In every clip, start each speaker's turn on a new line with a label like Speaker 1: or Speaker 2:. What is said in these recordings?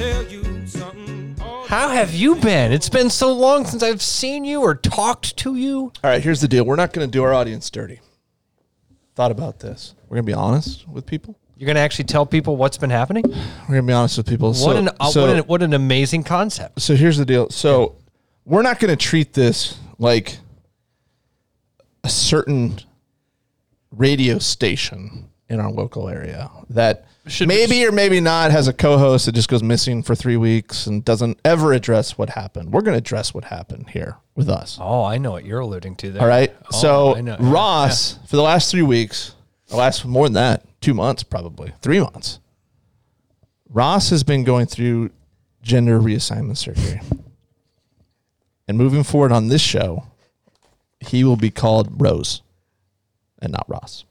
Speaker 1: back, baby.
Speaker 2: How have you been? It's been so long since I've seen you or talked to you.
Speaker 1: All right, here's the deal. We're not going to do our audience dirty. Thought about this. We're going to be honest with people.
Speaker 2: You're going to actually tell people what's been happening?
Speaker 1: We're going to be honest with people.
Speaker 2: What
Speaker 1: so,
Speaker 2: an uh,
Speaker 1: so,
Speaker 2: what an what an amazing concept.
Speaker 1: so here's the deal. So we're not going to treat this like a certain radio station in our local area that
Speaker 2: Should-
Speaker 1: maybe or maybe not has a co-host that just goes missing for three weeks and doesn't ever address what happened. We're going to address what happened here with us.
Speaker 2: Oh, I know what you're alluding to there.
Speaker 1: All right.
Speaker 2: Oh,
Speaker 1: so. Ross, for the last three weeks, the last more than that, two months probably, three months. Ross has been going through gender reassignment surgery. And moving forward on this show, he will be called Rose and not Ross.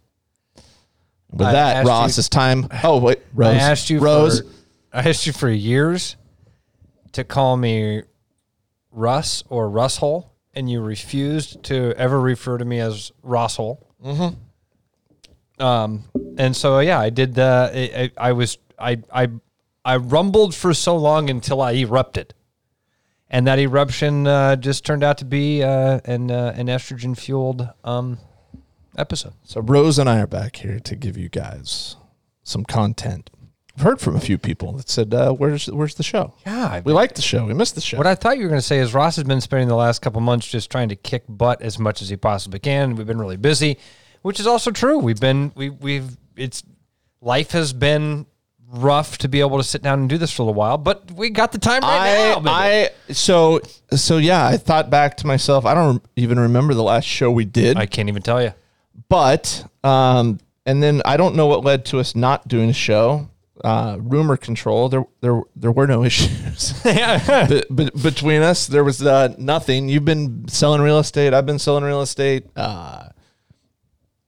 Speaker 1: With
Speaker 2: I
Speaker 1: that,
Speaker 2: asked
Speaker 1: Ross,
Speaker 2: you-
Speaker 1: it's time. Oh, wait, Rose.
Speaker 2: I asked you
Speaker 1: Rose.
Speaker 2: for I asked you for years to call me Russ or Russhole, and you refused to ever refer to me as Rosshole. Mm-hmm. Um, and so yeah, I did. Uh, I, I, I was I I I rumbled for so long until I erupted, and that eruption uh, just turned out to be uh, an uh, an estrogen fueled um, episode.
Speaker 1: So Rose and I are back here to give you guys some content. I've heard from a few people that said, uh, "Where's where's the show?
Speaker 2: Yeah, I-
Speaker 1: We like the show. We missed the show."
Speaker 2: What I thought you were going to say is Ross has been spending the last couple months just trying to kick butt as much as he possibly can. We've been really busy, which is also true. We've been we we've it's life has been rough to be able to sit down and do this for a little while, but we got the time right now. baby.
Speaker 1: I, I so so yeah. I thought back to myself. I don't even remember the last show we did,
Speaker 2: I can't even tell you.
Speaker 1: But um, and then I don't know what led to us not doing a show. Uh, rumor control. There there there were no issues. Be- be- between us, there was uh, nothing. You've been selling real estate. I've been selling real estate. Uh,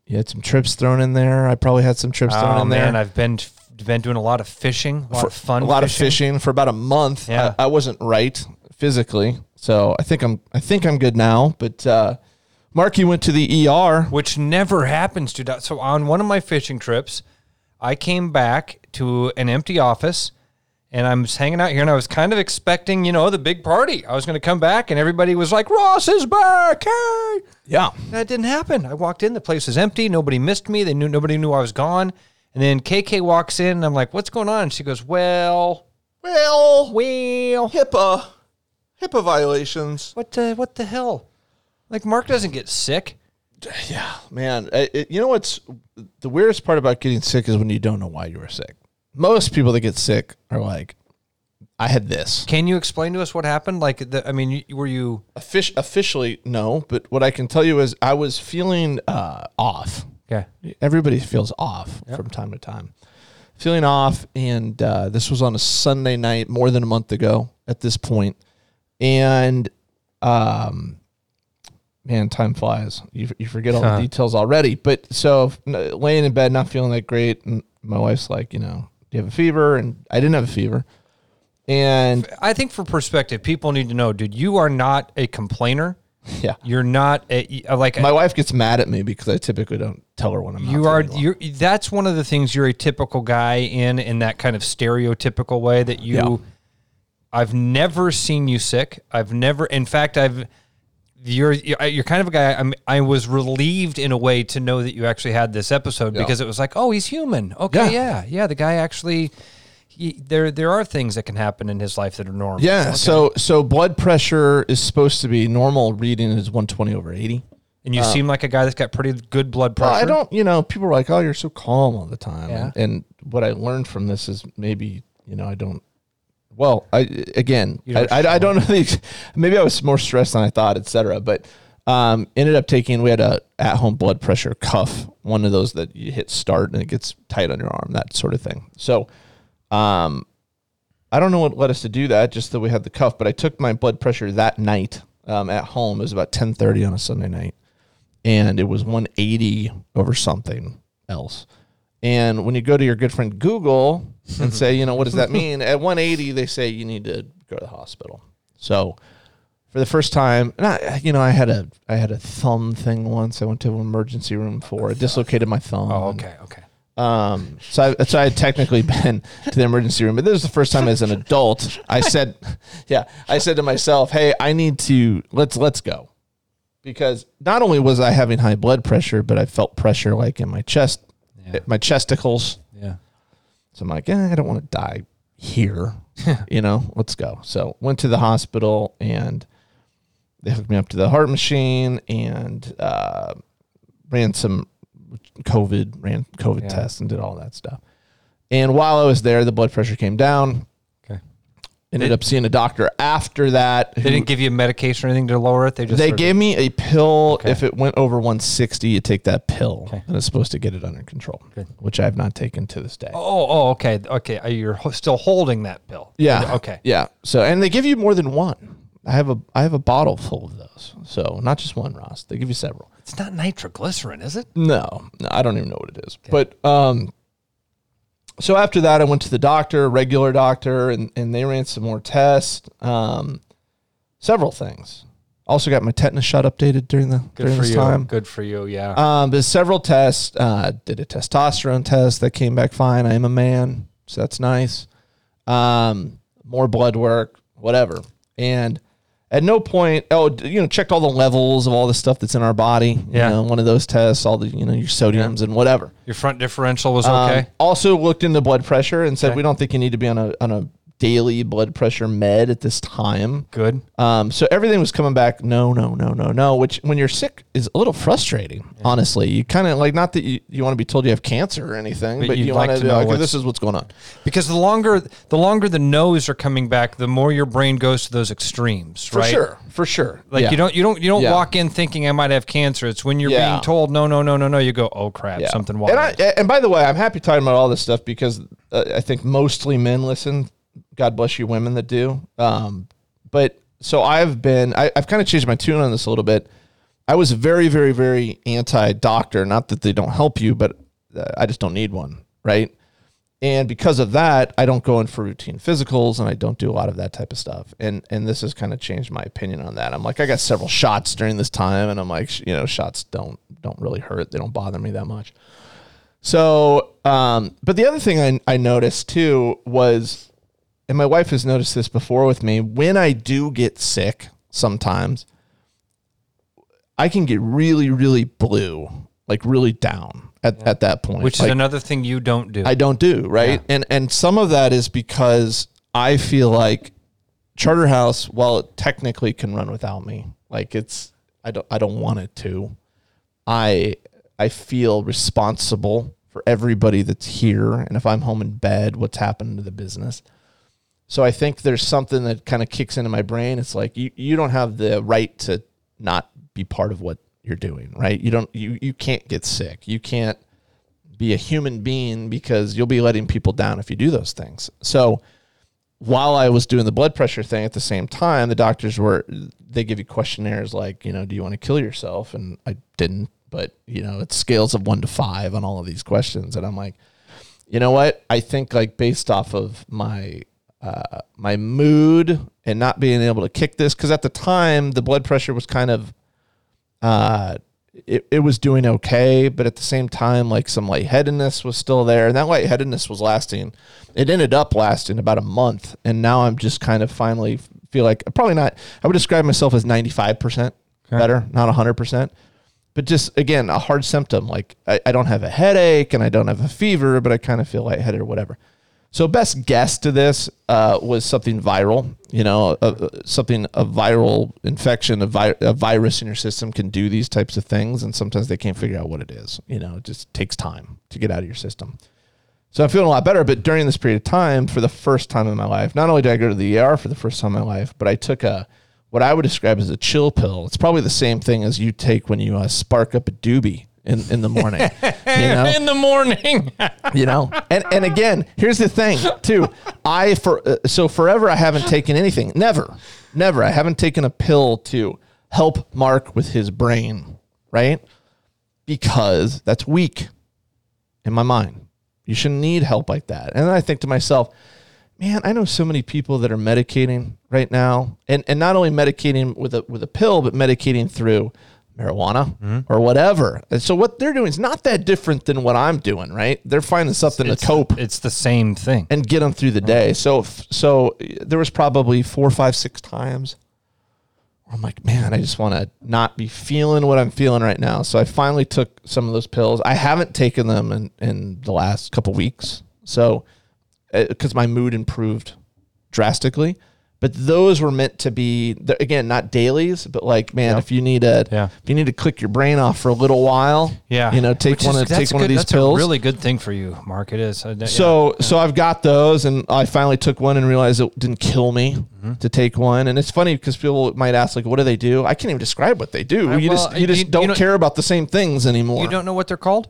Speaker 1: you had some trips thrown in there. I probably had some trips thrown
Speaker 2: Oh
Speaker 1: in
Speaker 2: man,
Speaker 1: there.
Speaker 2: And I've been been doing a lot of fishing, a lot of fun,
Speaker 1: a lot of fishing for about a month.
Speaker 2: Yeah.
Speaker 1: I, I wasn't right physically, so I think I'm I think I'm good now. But uh, Marky went to the ER.
Speaker 2: which never happens to. So on one of my fishing trips, I came back to an empty office, and I'm just hanging out here, and I was kind of expecting, you know, the big party. I was going to come back, and everybody was like, "Ross is back!" Hey,
Speaker 1: Yeah,
Speaker 2: that didn't happen. I walked in, the place was empty. Nobody missed me. They knew nobody knew I was gone. And then KK walks in, and I'm like, "What's going on?" And she goes, "Well,
Speaker 1: well,
Speaker 2: well,
Speaker 1: HIPAA, HIPAA violations.
Speaker 2: what the what the hell? Like Mark doesn't get sick."
Speaker 1: Yeah, man. It- you know what's the weirdest part about getting sick is when you don't know why you were sick. Most people that get sick are like, "I had this."
Speaker 2: Can you explain to us what happened? Like, the, I mean, were you?
Speaker 1: Offic- officially, no. But what I can tell you is, I was feeling uh, off.
Speaker 2: Okay.
Speaker 1: Everybody feels off from time to time. Feeling off, and uh, this was on a Sunday night, more than a month ago at this point, and um, man, time flies. You, you forget all
Speaker 2: Huh.
Speaker 1: the details already. But so laying in bed, not feeling that great, and my wife's like, you know, do you have a fever? And I didn't have a fever, and
Speaker 2: I think for perspective, people need to know, dude, you are not a complainer.
Speaker 1: yeah,
Speaker 2: You're not a, uh, like
Speaker 1: my wife gets mad at me because I typically don't tell her when I'm.
Speaker 2: you are. You're that's one of the things you're a typical guy in in that kind of stereotypical way that you.
Speaker 1: Yeah.
Speaker 2: I've never seen you sick. I've never. In fact, I've. You're you're kind of a guy. I'm. I was relieved in a way to know that you actually had this episode because it was like, oh, he's human. Okay,
Speaker 1: Yeah.
Speaker 2: yeah, yeah. The guy actually. He, there, there are things that can happen in his life that are normal.
Speaker 1: Yeah.
Speaker 2: Okay.
Speaker 1: So so blood pressure is supposed to be normal. Reading is 120 over 80.
Speaker 2: And you uh, seem like a guy that's got pretty good blood pressure.
Speaker 1: I don't. You know, people are like, "Oh, you're so calm all the time."
Speaker 2: Yeah.
Speaker 1: And, and what I learned from this is maybe you know I don't. Well, I again, I, I, I don't know. The, maybe I was more stressed than I thought, etc. But um, ended up taking. We had a at home blood pressure cuff, one of those that you hit start and it gets tight on your arm, that sort of thing. So, um, I don't know what led us to do that. Just that we had the cuff, but I took my blood pressure that night um, at home. It was about ten thirty on a Sunday night, and it was one eighty over something else. And when you go to your good friend Google and say, you know, what does that mean? At 180, they say you need to go to the hospital. So for the first time, and I, you know, I had a I had a thumb thing once. I went to an emergency room for. I dislocated my thumb.
Speaker 2: Oh, okay, okay.
Speaker 1: Um, so I, so I had technically been to the emergency room, but this is the first time as an adult. I said, yeah, I said to myself, "Hey, I need to let's let's go," because not only was I having high blood pressure, but I felt pressure like in my chest,
Speaker 2: Yeah.
Speaker 1: my chesticles.
Speaker 2: Yeah.
Speaker 1: So I'm like, eh, I don't want to die here. you know, let's go. So went to the hospital and they hooked me up to the heart machine and uh, ran some COVID, ran COVID
Speaker 2: Yeah.
Speaker 1: tests and did all that stuff. And while I was there, the blood pressure came down. Ended up seeing a doctor after that.
Speaker 2: They
Speaker 1: who-
Speaker 2: didn't give you medication or anything to lower it. They just
Speaker 1: they
Speaker 2: sort of-
Speaker 1: gave me a pill.
Speaker 2: Okay.
Speaker 1: If it went over 160, you take that pill,
Speaker 2: Okay.
Speaker 1: and it's supposed to get it under control, which I have not taken to this day.
Speaker 2: Oh, oh, okay, okay. You're still holding that pill.
Speaker 1: Yeah.
Speaker 2: Okay.
Speaker 1: Yeah. So and they give you more than one. I have a I have a bottle full of those. So not just one, Ross. They give you several.
Speaker 2: It's not nitroglycerin, is it?
Speaker 1: No, no, I don't even know what it is. But um, so after that, I went to the doctor, regular doctor, and and they ran some more tests. Um, several things. Also got my tetanus shot updated during the
Speaker 2: Good
Speaker 1: during
Speaker 2: for
Speaker 1: this
Speaker 2: you.
Speaker 1: time.
Speaker 2: Good for you. Yeah.
Speaker 1: Um, there's several tests. Uh, did a testosterone test that came back fine. I am a man, so that's nice. Um, more blood work, whatever. And at no point, oh, you know, checked all the levels of all the stuff that's in our body.
Speaker 2: Yeah.
Speaker 1: You know, one of those tests, all the, you know, your sodiums and whatever.
Speaker 2: Your front differential was
Speaker 1: Um,
Speaker 2: okay.
Speaker 1: also looked into blood pressure and said
Speaker 2: Okay.
Speaker 1: we don't think you need to be on a on a daily blood pressure med at this time.
Speaker 2: Good.
Speaker 1: Um, so everything was coming back. No, no, no, no, no. Which when you're sick is a little frustrating. Honestly, you kind of like not that you, you want to be told you have cancer or anything,
Speaker 2: But
Speaker 1: but,
Speaker 2: like
Speaker 1: want
Speaker 2: to
Speaker 1: to
Speaker 2: know
Speaker 1: like, this is what's going on.
Speaker 2: Because the longer the longer the no's are coming back, the more your brain goes to those extremes, right?
Speaker 1: For
Speaker 2: right?
Speaker 1: sure, for sure.
Speaker 2: Like
Speaker 1: Yeah.
Speaker 2: you don't you don't you don't
Speaker 1: Yeah.
Speaker 2: walk in thinking I might have cancer. It's when you're
Speaker 1: Yeah.
Speaker 2: being told no no no no no. You go oh crap
Speaker 1: Yeah.
Speaker 2: something wild.
Speaker 1: And I and by the way, I'm happy talking about all this stuff because uh, I think mostly men listen. God bless you, women that do. Um, but so I've been, I, I've kind of changed my tune on this a little bit. I was very, very, very anti doctor. Not that they don't help you, but uh, I just don't need one, right? And because of that, I don't go in for routine physicals, and I don't do a lot of that type of stuff. And and this has kind of changed my opinion on that. I'm like, I got several shots during this time, and I'm like, you know, shots don't don't really hurt. They don't bother me that much. So, um, but the other thing I, I noticed too was, and my wife has noticed this before with me, when I do get sick, sometimes I can get really, really blue, like really down at, at that point.
Speaker 2: which
Speaker 1: Like,
Speaker 2: is another thing you don't do.
Speaker 1: I don't do right, and and some of that is because I feel like Charterhouse, while it technically can run without me, like it's I don't I don't want it to. I I feel responsible for everybody that's here, and if I'm home in bed, what's happened to the business. So I think there's something that kind of kicks into my brain. It's like you you don't have the right to not be part of what you're doing, right? You don't you you can't get sick. You can't be a human being because you'll be letting people down if you do those things. So while I was doing the blood pressure thing at the same time, the doctors were they give you questionnaires like, you know, do you want to kill yourself? And I didn't, but you know, it's scales of one to five on all of these questions. And I'm like, you know what? I think like based off of my uh, my mood and not being able to kick this, because at the time the blood pressure was kind of uh it, it was doing okay, but at the same time, like some lightheadedness was still there, and that lightheadedness was lasting. It ended up lasting about a month, and now I'm just kind of finally feel like probably not. I would describe myself as 95 percent better, not 100 percent, but just again a hard symptom. Like I, I don't have a headache and I don't have a fever, but I kind of feel lightheaded or whatever. So best guess to this uh, was something viral. You know, uh, uh, something a viral infection, a, vi- a virus in your system can do these types of things, and sometimes they can't figure out what it is. You know, it just takes time to get out of your system. So I'm feeling a lot better. But during this period of time, for the first time in my life, not only did I go to the ER for the first time in my life, but I took a what I would describe as a chill pill. It's probably the same thing as you take when you uh, spark up a doobie in, in the morning. you know?
Speaker 2: in the morning.
Speaker 1: you know? And and again here's the thing too. I for uh, so forever i haven't taken anything. Never. Never. I haven't taken a pill to help mark with his brain right? Because that's weak in my mind. You shouldn't need help like that. And then i think to myself man i know so many people that are medicating right now. And and not only medicating with a with a pill but medicating through marijuana mm-hmm. or whatever. And so what they're doing is not that different than what I'm doing, right? They're finding something to cope
Speaker 2: It's the same thing.
Speaker 1: and get them through the day. So so there was probably four, five, six times. where I'm like, man, I just want to not be feeling what I'm feeling right now. So I finally took some of those pills. I haven't taken them in in the last couple weeks. So uh, because my mood improved drastically. But those were meant to be again not dailies, but like man, if you need a
Speaker 2: Yeah.
Speaker 1: if you need to click your brain off for a little while,
Speaker 2: Yeah,
Speaker 1: you know, take
Speaker 2: Which
Speaker 1: one
Speaker 2: is-
Speaker 1: of take one of these
Speaker 2: that's
Speaker 1: pills.
Speaker 2: a really good thing for you, Mark. It is. Uh, yeah.
Speaker 1: So so I've got those, and I finally took one and realized it didn't kill me
Speaker 2: Mm-hmm.
Speaker 1: to take one. And it's funny because people might ask like, "What do they do?" I can't even describe what they do.
Speaker 2: I-
Speaker 1: you
Speaker 2: well,
Speaker 1: just you just
Speaker 2: you- you
Speaker 1: don't
Speaker 2: know-
Speaker 1: care about the same things anymore.
Speaker 2: you don't know what they're called?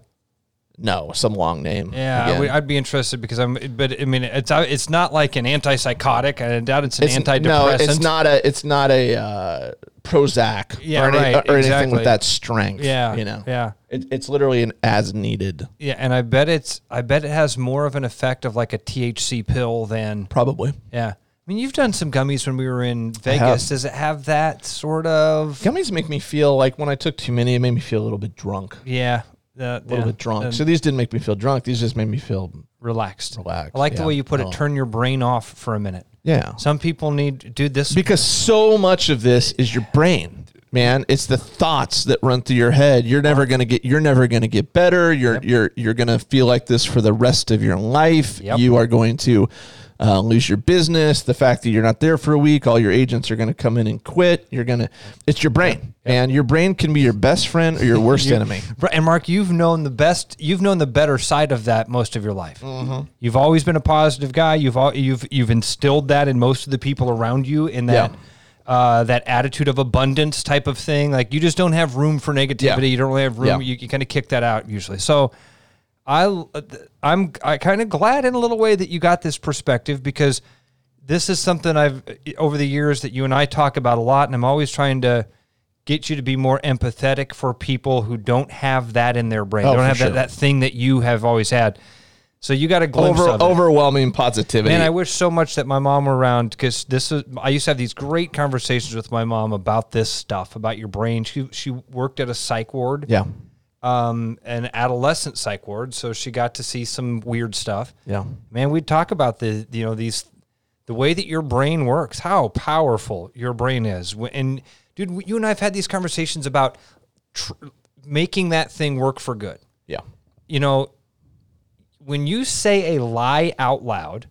Speaker 1: No, some long name.
Speaker 2: Yeah,
Speaker 1: again.
Speaker 2: I'd be interested because I'm. But I mean, it's uh, it's not like an antipsychotic. I doubt it's an
Speaker 1: It's,
Speaker 2: antidepressant.
Speaker 1: no, it's not a it's not a uh, Prozac
Speaker 2: Yeah,
Speaker 1: or, any,
Speaker 2: right,
Speaker 1: or anything with that strength.
Speaker 2: Yeah,
Speaker 1: you know.
Speaker 2: yeah.
Speaker 1: It, it's literally an as needed.
Speaker 2: Yeah, and I bet it's. I bet it has more of an effect of like a THC pill than.
Speaker 1: Probably.
Speaker 2: Yeah, I mean, you've done some gummies when we were in Vegas. Does it have that sort of?
Speaker 1: Gummies make me feel like when I took too many, it made me feel a little bit drunk.
Speaker 2: Yeah,
Speaker 1: A little
Speaker 2: yeah,
Speaker 1: bit drunk. So these didn't make me feel drunk. These just made me feel
Speaker 2: relaxed.
Speaker 1: relaxed.
Speaker 2: I like the way you put
Speaker 1: Oh.
Speaker 2: it. Turn your brain off for a minute.
Speaker 1: Yeah.
Speaker 2: Some people need dude this
Speaker 1: because so much of this is your brain man it's the thoughts that run through your head you're never going to get you're never going to get better you're you're you're going to feel like this for the rest of your life
Speaker 2: Yep.
Speaker 1: you are going to uh, lose your business the fact that you're not there for a week all your agents are going to come in and quit you're going to it's your brain and your brain can be your best friend or your worst enemy
Speaker 2: Right, And Mark, you've known the best, you've known the better side of that most of your life.
Speaker 1: Mm-hmm.
Speaker 2: You've always been a positive guy. You've al- you've you've instilled that in most of the people around you in that
Speaker 1: Yeah.
Speaker 2: Uh, that attitude of abundance type of thing. Like you just don't have room for negativity.
Speaker 1: Yeah.
Speaker 2: You don't really have room.
Speaker 1: Yeah.
Speaker 2: You, you kind of kick that out usually. So I I'm I kind of glad in a little way that you got this perspective because this is something I've over the years that you and I talk about a lot, and I'm always trying to get you to be more empathetic for people who don't have that in their brain.
Speaker 1: Oh,
Speaker 2: they don't have
Speaker 1: sure.
Speaker 2: that, that thing that you have always had. So you got a glimpse
Speaker 1: Over,
Speaker 2: of it.
Speaker 1: overwhelming positivity
Speaker 2: Man, I wish so much that my mom were around because this is. I used to have these great conversations with my mom about this stuff, about your brain. She she worked at a psych ward,
Speaker 1: yeah
Speaker 2: um, an adolescent psych ward, so she got to see some weird stuff.
Speaker 1: yeah
Speaker 2: Man, we'd talk about the you know these the way that your brain works, how powerful your brain is, and dude, you and I've had these conversations about tr- making that thing work for good.
Speaker 1: yeah
Speaker 2: You know, when you say a lie out loud,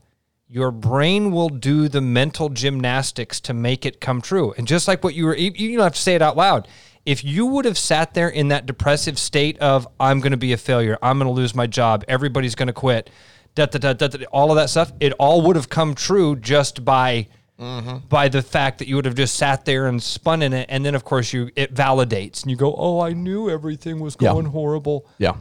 Speaker 2: your brain will do the mental gymnastics to make it come true. And just like what you were, you don't have to say it out loud. If you would have sat there in that depressive state of, I'm going to be a failure, I'm going to lose my job, everybody's going to quit, da, da, da, da, da, all of that stuff, it all would have come true just by. Mm-hmm. By the fact that you would have just sat there and spun in it, and then of course you it validates, and you go, "Oh, I knew everything was
Speaker 1: Yeah.
Speaker 2: going horrible."
Speaker 1: yeah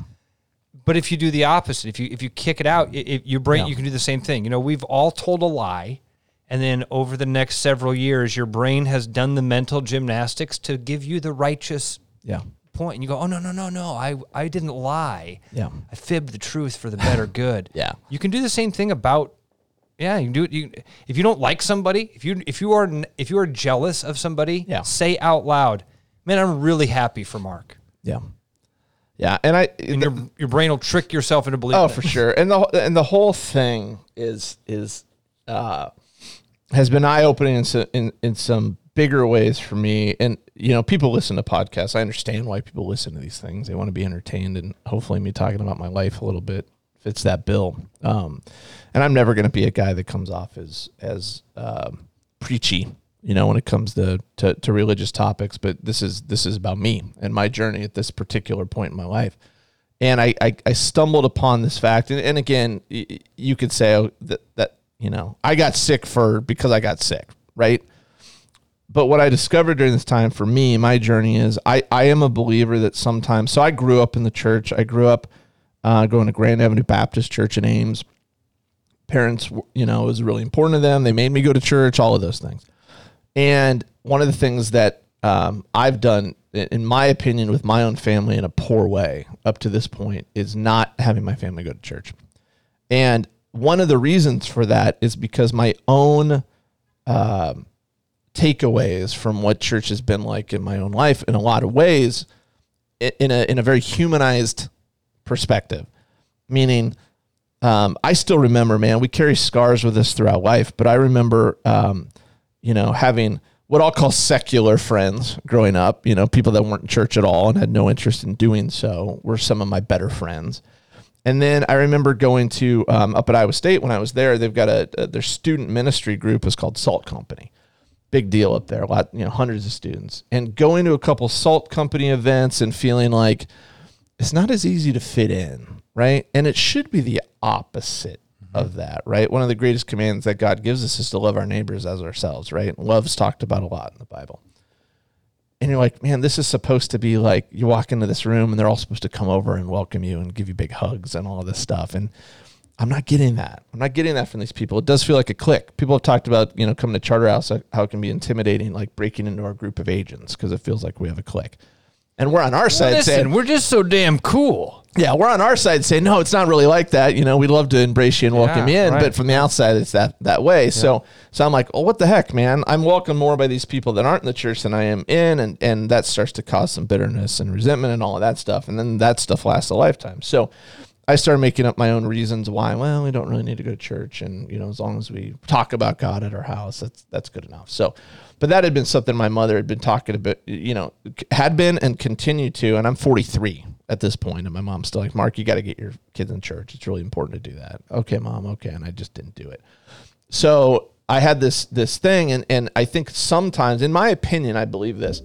Speaker 2: But if you do the opposite, if you if you kick it out, if your brain you can do the same thing. You know, we've all told a lie, and then over the next several years, your brain has done the mental gymnastics to give you the righteous
Speaker 1: yeah
Speaker 2: point, and you go, "Oh no, no, no, no! I I didn't lie.
Speaker 1: Yeah.
Speaker 2: I fibbed the truth for the better good."
Speaker 1: Yeah.
Speaker 2: you can do the same thing about. Yeah, you can do it. You, if you don't like somebody, if you if you are if you are jealous of somebody,
Speaker 1: Yeah.
Speaker 2: say out loud, "Man, I'm really happy for Mark."
Speaker 1: yeah yeah and i
Speaker 2: And your your brain will trick yourself into believing.
Speaker 1: Oh,
Speaker 2: it.
Speaker 1: for sure. And the and the whole thing is is uh, has been eye opening in, so, in in some bigger ways for me. And you know, people listen to podcasts. I understand why people listen to these things. They want to be entertained, and hopefully, me talking about my life a little bit fits that bill. Um, and I'm never going to be a guy that comes off as as um, preachy. You know, when it comes to, to to religious topics, but this is this is about me and my journey at this particular point in my life. And I, I, I stumbled upon this fact. And, and again you could say oh, that, that you know i got sick for because i got sick right? But what i discovered during this time for me my journey is i, I am a believer that sometimes so i grew up in the church. I grew up uh, going to grand avenue baptist church in ames. Parents you know it was really important to them. They made me go to church all of those things and one of the things that um, I've done, in my opinion, with my own family in a poor way up to this point is not having my family go to church. And one of the reasons for that is because my own um, takeaways from what church has been like in my own life in a lot of ways in a in a very humanized perspective meaning um, I still remember, man, we carry scars with us throughout life, but I remember, um, you know, having what I'll call secular friends growing up, you know, people that weren't in church at all and had no interest in doing so were some of my better friends. And then I remember going to um, up at Iowa State when I was there. They've got a, a their student ministry group is called Salt Company. Big deal up there. A lot, you know, hundreds of students. And going to a couple Salt Company events and feeling like it's not as easy to fit in, right? And it should be the opposite of that, right? One of the greatest commands that God gives us is to love our neighbors as ourselves, right? Love's talked about a lot in the Bible. And you're like, man, this is supposed to be like you walk into this room and they're all supposed to come over and welcome you and give you big hugs and all this stuff. And I'm not getting that. I'm not getting that from these people. It does feel like a clique. People have talked about, you know, coming to Charterhouse, uh, how it can be intimidating, like breaking into our group of agents because it feels like we have a clique. And we're on our side
Speaker 2: Listen,
Speaker 1: saying,
Speaker 2: we're just so damn cool.
Speaker 1: Yeah, we're on our side saying, no, it's not really like that. You know, we'd love to embrace you and welcome you in,
Speaker 2: right.
Speaker 1: but from the outside, it's that that way. So, so I'm like, oh, what the heck, man? I'm welcomed more by these people that aren't in the church than I am in, and and that starts to cause some bitterness and resentment and all of that stuff, and then that stuff lasts a lifetime. So. I started making up my own reasons why. Well, we don't really need to go to church, and you know, as long as we talk about God at our house, that's that's good enough. So, but that had been something my mother had been talking about, you know, had been and continued to. And I'm 43 at this point, and my mom's still like, Mark, you got to get your kids in church. It's really important to do that. Okay, mom. Okay, and I just didn't do it. So I had this this thing, and and I think sometimes, in my opinion, I believe this.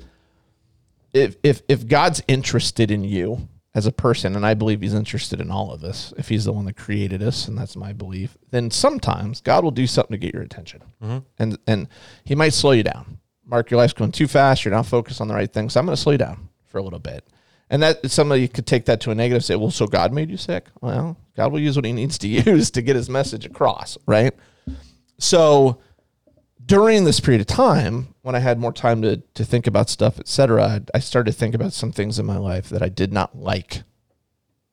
Speaker 1: If if if God's interested in you as a person, and I believe He's interested in all of us, if He's the one that created us, and that's my belief, then sometimes God will do something to get your attention, mm-hmm. and and He might slow you down. Mark, your life's going too fast. You're not focused on the right things. so I'm going to slow you down for a little bit. And that somebody could take that to a negative. Say, well, so God made you sick. Well, God will use what He needs to use to get His message across, right? So during this period of time, when I had more time to to think about stuff, et cetera, I, I started to think about some things in my life that I did not like.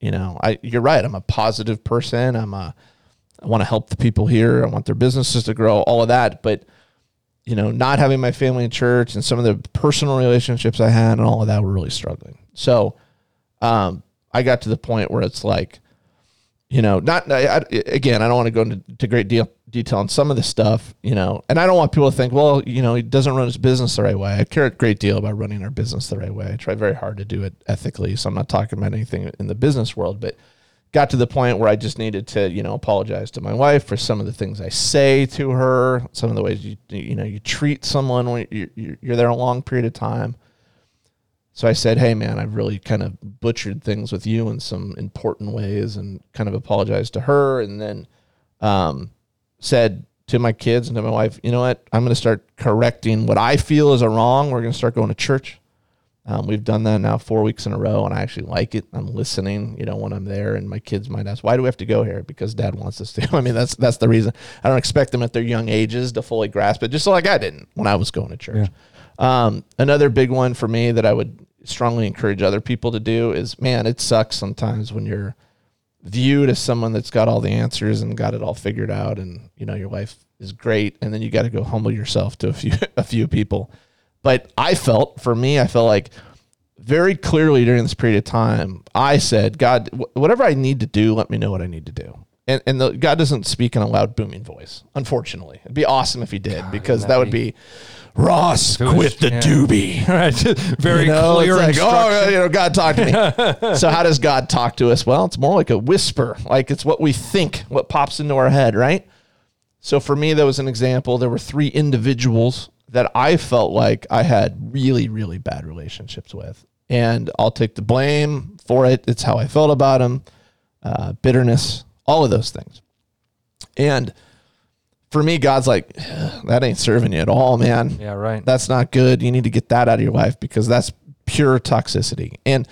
Speaker 1: You know, I you're right. I'm a positive person. I'm a I want to help the people here. I want their businesses to grow. All of that, but you know, not having my family in church and some of the personal relationships I had and all of that were really struggling. So, um, I got to the point where it's like, you know, not I, I, again. I don't want to go into to great deal detail on some of the stuff, you know, and I don't want people to think, well, you know, he doesn't run his business the right way. I care a great deal about running our business the right way. I try very hard to do it ethically. So I'm not talking about anything in the business world, but got to the point where I just needed to, you know, apologize to my wife for some of the things I say to her, some of the ways you, you know, you treat someone when you're, you're there a long period of time. So I said, "Hey, man, I've really kind of butchered things with you in some important ways," and kind of apologized to her, and then um, said to my kids and to my wife, "You know what? I'm going to start correcting what I feel is a wrong. We're going to start going to church. Um, we've done that now four weeks in a row, and I actually like it. I'm listening, you know, when I'm there, and my kids might ask, "Why do we have to go here?" Because Dad wants us to. I mean, that's that's the reason. I don't expect them at their young ages to fully grasp it, just like I didn't when I was going to church. Um, another big one for me that I would strongly encourage other people to do is, man, it sucks sometimes when you're viewed as someone that's got all the answers and got it all figured out, and you know your life is great, and then you got to go humble yourself to a few a few people. But I felt, for me, I felt like very clearly during this period of time, I said, God, wh- whatever I need to do, let me know what I need to do. And, and the, God doesn't speak in a loud, booming voice, unfortunately. It'd be awesome if He did, because that would be Ross, quit the
Speaker 2: yeah.
Speaker 1: doobie.
Speaker 2: Right. Very
Speaker 1: You know,
Speaker 2: clear
Speaker 1: like,
Speaker 2: instruction.
Speaker 1: oh, you know, God talk to me. so how does God talk to us? Well, it's more like a whisper, like it's what we think, what pops into our head, right? So for me, that was an example. There were three individuals that I felt like I had really, really bad relationships with, and I'll take the blame for it. It's how I felt about them, uh, bitterness, all of those things, and for me, God's like, that ain't serving you at all, man
Speaker 2: Yeah, right.
Speaker 1: that's not good. You need to get that out of your life because that's pure toxicity. And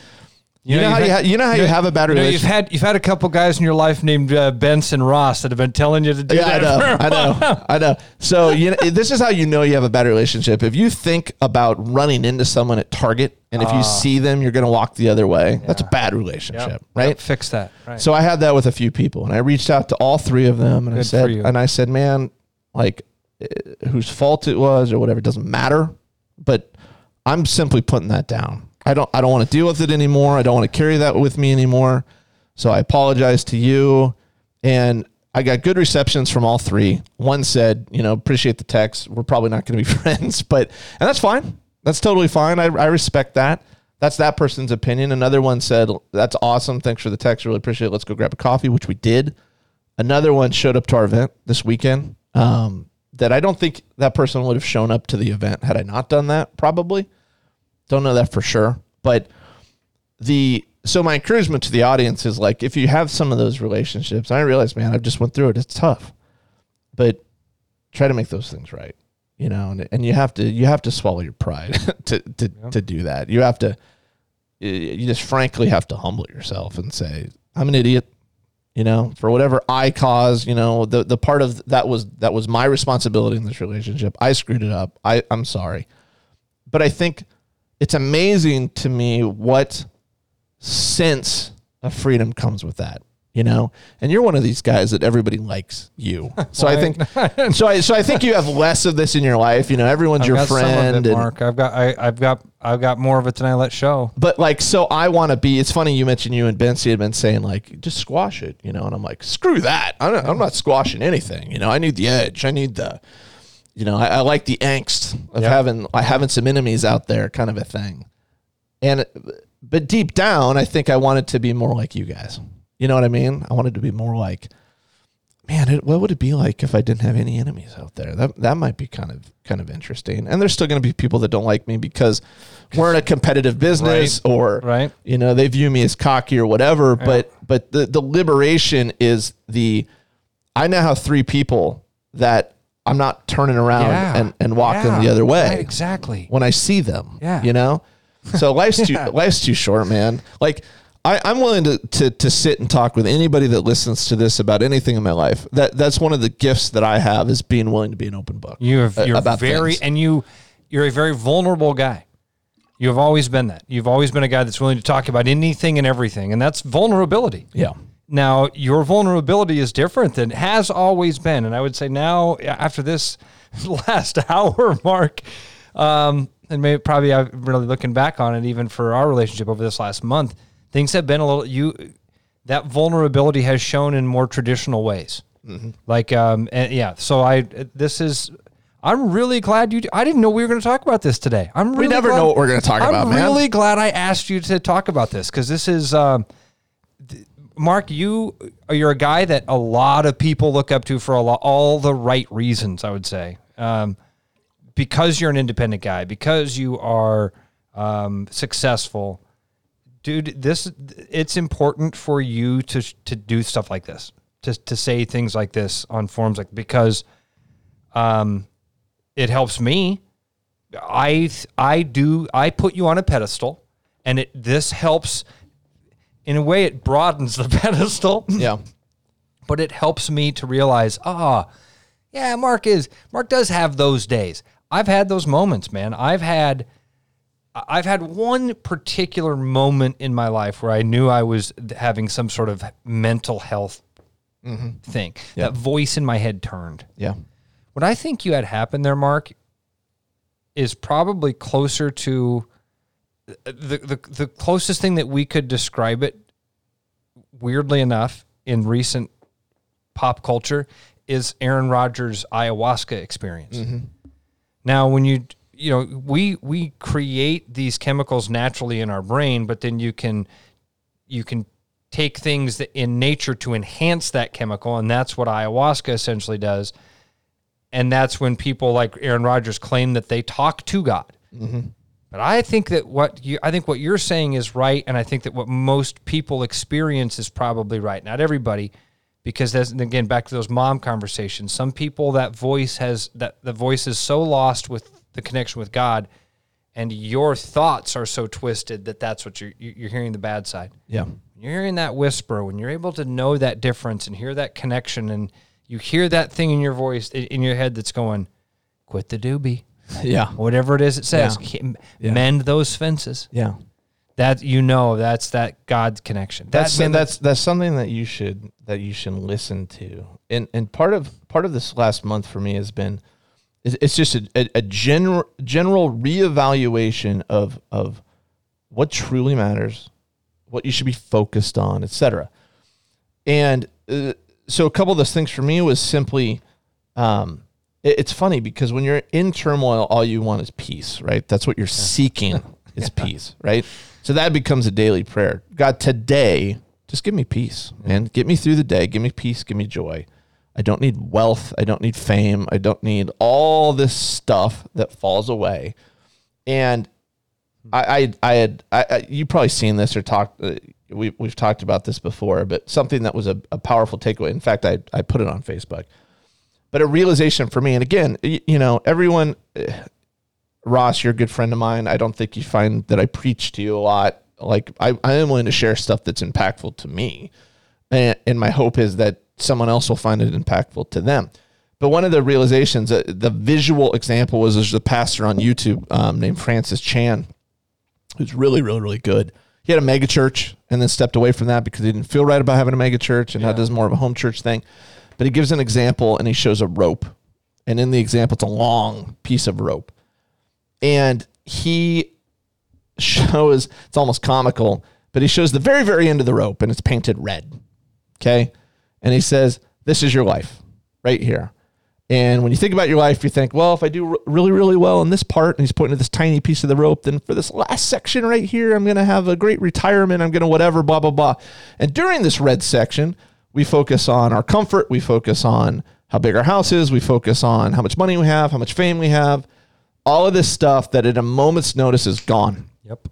Speaker 1: you, know, how
Speaker 2: you've had-
Speaker 1: ha- you know how you, have a bad
Speaker 2: you you've had you've had a couple guys in your life named uh, Benson Ross that have been telling you to do
Speaker 1: that. I know, I know, I know. So you know, this is how you know you have a bad relationship. If you think about running into someone at Target, and if you see them, you're going to walk the other way. That's a bad relationship,
Speaker 2: Yep.
Speaker 1: right?
Speaker 2: Yep, Fix that. Right.
Speaker 1: So I had that with a few people, and I reached out to all three of them, and I
Speaker 2: Good for
Speaker 1: said, and I said, man, like uh, whose fault it was or whatever. It doesn't matter. But I'm simply putting that down. I don't I don't want to deal with it anymore. I don't want to carry that with me anymore. So I apologize to you. And I got good receptions from all three. One said, you know, appreciate the text. We're probably not going to be friends, but and that's fine. That's totally fine. I, I respect that. That's that person's opinion. Another one said, "That's awesome. Thanks for the text. Really appreciate it. Let's go grab a coffee," which we did. Another one showed up to our event this weekend. Um, that I don't think that person would have shown up to the event had I not done that. Probably, don't know that for sure. But the so my encouragement to the audience is like, if you have some of those relationships, I realize, man, I've just went through it. It's tough, but try to make those things right you know and, and you have to you have to swallow your pride to to, yeah. to do that you have to you just frankly have to humble yourself and say i'm an idiot you know for whatever i caused you know the the part of that was that was my responsibility in this relationship i screwed it up i i'm sorry but i think it's amazing to me what sense of freedom comes with that you know? And you're one of these guys that everybody likes you. So i think so i so i think you have less of this in your life you know? Everyone's
Speaker 2: I've
Speaker 1: your
Speaker 2: got some of
Speaker 1: friend
Speaker 2: it,
Speaker 1: and-
Speaker 2: Mark. I've got I, I've got I've got more of it than I let show.
Speaker 1: but like so i want to be it's funny you mentioned you and Bency had been saying like just squash it you know? And i'm like screw that. Not, I'm not squashing anything you know? I need the edge. I need the you know i, I like the angst of
Speaker 2: Yeah.
Speaker 1: having I having some enemies out there kind of a thing. And but deep down i think i wanted to be more like you guys. You know what i mean? I wanted to be more like man it, what would it be like if i didn't have any enemies out there? That that might be kind of kind of interesting. And there's still going to be people that don't like me because we're in a competitive business or
Speaker 2: Right.
Speaker 1: you know they view me as cocky or whatever but but the the liberation is the i now have three people that i'm not turning around
Speaker 2: Yeah.
Speaker 1: and, and walking
Speaker 2: Yeah.
Speaker 1: the other way
Speaker 2: Right, exactly.
Speaker 1: when I see them.
Speaker 2: Yeah.
Speaker 1: You know? So life's too life's too short, man. Like I, I'm willing to, to to sit and talk with anybody that listens to this about anything in my life. That that's one of the gifts that I have is being willing to be an open book.
Speaker 2: You have
Speaker 1: uh,
Speaker 2: you're
Speaker 1: about
Speaker 2: very
Speaker 1: things.
Speaker 2: and you you're a very vulnerable guy. You have always been that. You've always been a guy that's willing to talk about anything and everything, and that's vulnerability.
Speaker 1: Yeah.
Speaker 2: Now, your vulnerability is different than has always been. And I would say now, after this last hour, Mark, um, and maybe probably I'm really looking back on it, even for our relationship over this last month, things have been a little, you, that vulnerability has shown in more traditional ways. Like, um, and yeah, so I, this is, I'm really glad you, I didn't know we were going to talk about this today. I'm really
Speaker 1: never
Speaker 2: glad-
Speaker 1: know what we're gonna talk about.
Speaker 2: I'm
Speaker 1: about, man.
Speaker 2: really glad I asked you to talk about this because this is, um, Mark, you you're a guy that a lot of people look up to for a lot, all the right reasons. I would say, um, because you're an independent guy, because you are um, successful, dude. This it's important for you to to do stuff like this, to to say things like this on forums, like because, um, it helps me. I I do I put you on a pedestal, and it this helps. In a way, it broadens the pedestal
Speaker 1: Yeah.
Speaker 2: but it helps me to realize, ah, yeah, Mark is Mark does have those days. I've had those moments, man. I've had I've had one particular moment in my life where I knew I was having some sort of mental health thing. That voice in my head turned.
Speaker 1: Yeah.
Speaker 2: What I think you had happen there, Mark, is probably closer to the, the the closest thing that we could describe it. Weirdly enough, in recent pop culture, is Aaron Rodgers' ayahuasca experience. Mm-hmm. Now, when you you know we we create these chemicals naturally in our brain, but then you can you can take things that in nature to enhance that chemical, and that's what ayahuasca essentially does. And that's when people like Aaron Rodgers claim that they talk to God. Mm-hmm. But I think that what you I think what you're saying is right, and I think that what most people experience is probably right. Not everybody, because that's again back to those mom conversations. Some people that voice has that the voice is so lost with the connection with God, and your thoughts are so twisted that that's what you're you're hearing the bad side.
Speaker 1: Yeah.
Speaker 2: You're hearing that whisper when you're able to know that difference and hear that connection, and you hear that thing in your voice in your head that's going, "Quit the doobie."
Speaker 1: Yeah.
Speaker 2: whatever it is it says
Speaker 1: Yeah. Yeah.
Speaker 2: mend those fences
Speaker 1: Yeah.
Speaker 2: that you know that's that God connection
Speaker 1: That's
Speaker 2: that, man,
Speaker 1: that's that's something that you should that you should listen to. And and part of part of this last month for me has been It's, just a, a, a general general reevaluation of of what truly matters, what you should be focused on, etc. And uh, so a couple of those things for me was simply, um, it's funny because when you're in turmoil, all you want is peace, right? That's what you're seeking is peace, right? So that becomes a daily prayer. God, today, just give me peace, man. Get me through the day. Give me peace. Give me joy. I don't need wealth. I don't need fame. I don't need all this stuff that falls away. And I, I, I had, I, I, you probably seen this or talked. Uh, we, we've talked about this before, but something that was a, a powerful takeaway. In fact, I, I put it on Facebook. But a realization for me, and again, you know, everyone, eh, Ross, you're a good friend of mine. I don't think you find that I preach to you a lot. Like I, I am willing to share stuff that's impactful to me, and, and my hope is that someone else will find it impactful to them. But one of the realizations, uh, the visual example was there's a pastor on YouTube um, named Francis Chan, who's really, really, really good. He had a mega church and then stepped away from that because he didn't feel right about having a mega church and now does more of a home church thing. But he gives an example and he shows a rope. And in the example, it's a long piece of rope. And he shows, it's almost comical, but he shows the very, very end of the rope and it's painted red. Okay. And he says, This is your life right here. And when you think about your life, you think, well, if I do really, really well in this part, and he's pointing to this tiny piece of the rope, then for this last section right here, I'm going to have a great retirement. I'm going to whatever, blah, blah, blah. And during this red section, we focus on our comfort. We focus on how big our house is. We focus on how much money we have, how much fame we have, all of this stuff that at a moment's notice is gone.
Speaker 2: Yep.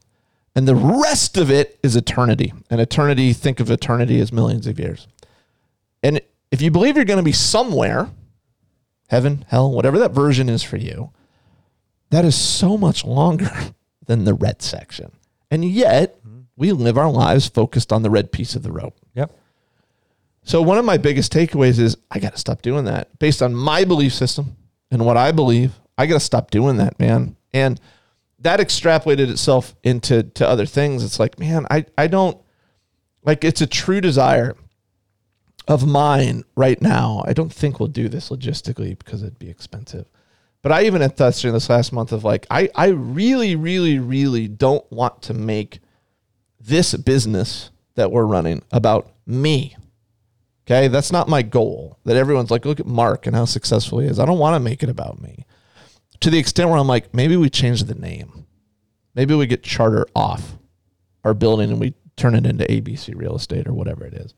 Speaker 1: And the rest of it is eternity. And eternity, think of eternity as millions of years. And if you believe you're going to be somewhere, heaven, hell, whatever that version is for you, that is so much longer than the red section. And yet, mm-hmm. we live our lives focused on the red piece of the rope.
Speaker 2: Yep.
Speaker 1: So one of my biggest takeaways is I got to stop doing that based on my belief system and what I believe. I got to stop doing that, man. And that extrapolated itself into to other things. It's like, man, I I don't like it's a true desire of mine right now. I don't think we'll do this logistically because it'd be expensive. But I even had thoughts during this last month of like, I, I really, really, really don't want to make this business that we're running about me. Okay. That's not my goal. That everyone's like, look at Mark and how successful he is. I don't want to make it about me. To the extent where I'm like, maybe we change the name. Maybe we get charter off our building and we turn it into ABC real estate or whatever it is.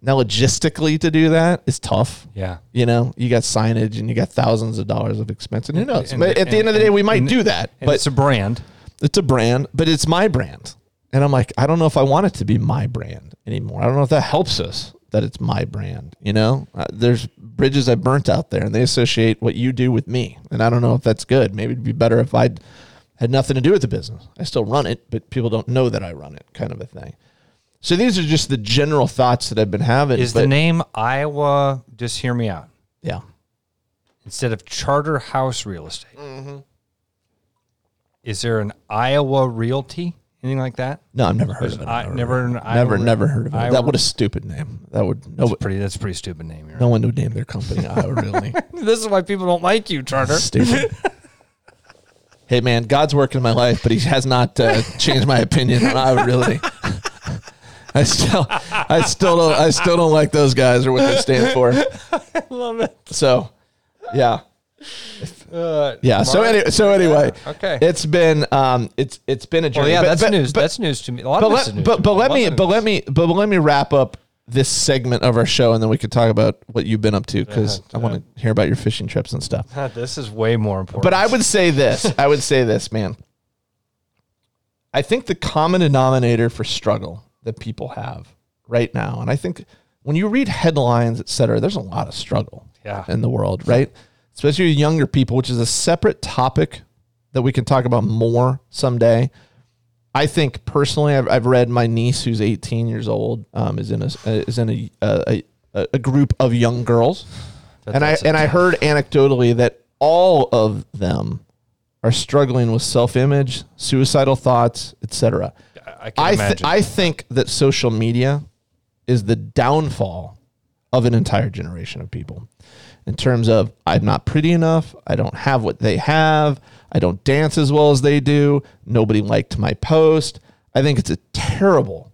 Speaker 1: Now, logistically, to do that is tough.
Speaker 2: Yeah.
Speaker 1: You know, you got signage and you got thousands of dollars of expense, and who knows?
Speaker 2: And-
Speaker 1: but at the end of the day, we might
Speaker 2: and-
Speaker 1: do that.
Speaker 2: And
Speaker 1: But
Speaker 2: it's a brand.
Speaker 1: it's a brand, but it's my brand. And I'm like, I don't know if I want it to be my brand anymore. I don't know if that helps us that it's my brand. You know, uh, there's bridges I burnt out there and they associate what you do with me. And I don't know if that's good. Maybe it'd be better if I had nothing to do with the business. I still run it, but people don't know that I run it kind of a thing. So these are just the general thoughts that I've been having.
Speaker 2: Is
Speaker 1: but-
Speaker 2: the name Iowa? Just hear me out.
Speaker 1: Yeah.
Speaker 2: Instead of Charter House Real Estate,
Speaker 1: Mm-hmm.
Speaker 2: is there an Iowa Realty? Anything like that?
Speaker 1: No, I've never heard of it.
Speaker 2: I-
Speaker 1: I've
Speaker 2: never
Speaker 1: never,
Speaker 2: Iowa-
Speaker 1: never heard of it.
Speaker 2: Iowa-
Speaker 1: that would a stupid name. That would no,
Speaker 2: That's pretty. That's a pretty stupid name. You're
Speaker 1: no one would name their company Iowa really.
Speaker 2: This is why people don't like you, Charter.
Speaker 1: Stupid. hey man, God's working in my life, but He has not uh, changed my opinion on Iowa really. I still, I still don't, I still don't like those guys or what they stand for.
Speaker 2: I love it.
Speaker 1: So, yeah,
Speaker 2: Uh,
Speaker 1: yeah. So anyway, so anyway,
Speaker 2: Okay.
Speaker 1: it's been, um, it's it's been a journey.
Speaker 2: Well, yeah,
Speaker 1: But-
Speaker 2: that's
Speaker 1: but-
Speaker 2: news.
Speaker 1: but-
Speaker 2: that's news to me. A lot
Speaker 1: but let, but, but
Speaker 2: me.
Speaker 1: let me but let me but let me wrap up this segment of our show and then we could talk about what you've been up to because I want to hear about your fishing trips and stuff.
Speaker 2: This is way more important.
Speaker 1: But I would say this. I would say this, man. I think the common denominator for struggle that people have right now, and I think when you read headlines, et cetera, there's a lot of struggle
Speaker 2: Yeah.
Speaker 1: in the world, right? Especially younger people, which is a separate topic that we can talk about more someday. I think personally, I've, I've read my niece, who's 18 years old, um, is in a is in a a, a, a group of young girls,
Speaker 2: That-
Speaker 1: and I and I heard anecdotally that all of them are struggling with self image, suicidal thoughts, etc.
Speaker 2: I
Speaker 1: I th-. I think that social media is the downfall of an entire generation of people in terms of I'm not pretty enough, I don't have what they have, I don't dance as well as they do, nobody liked my post. I think it's a terrible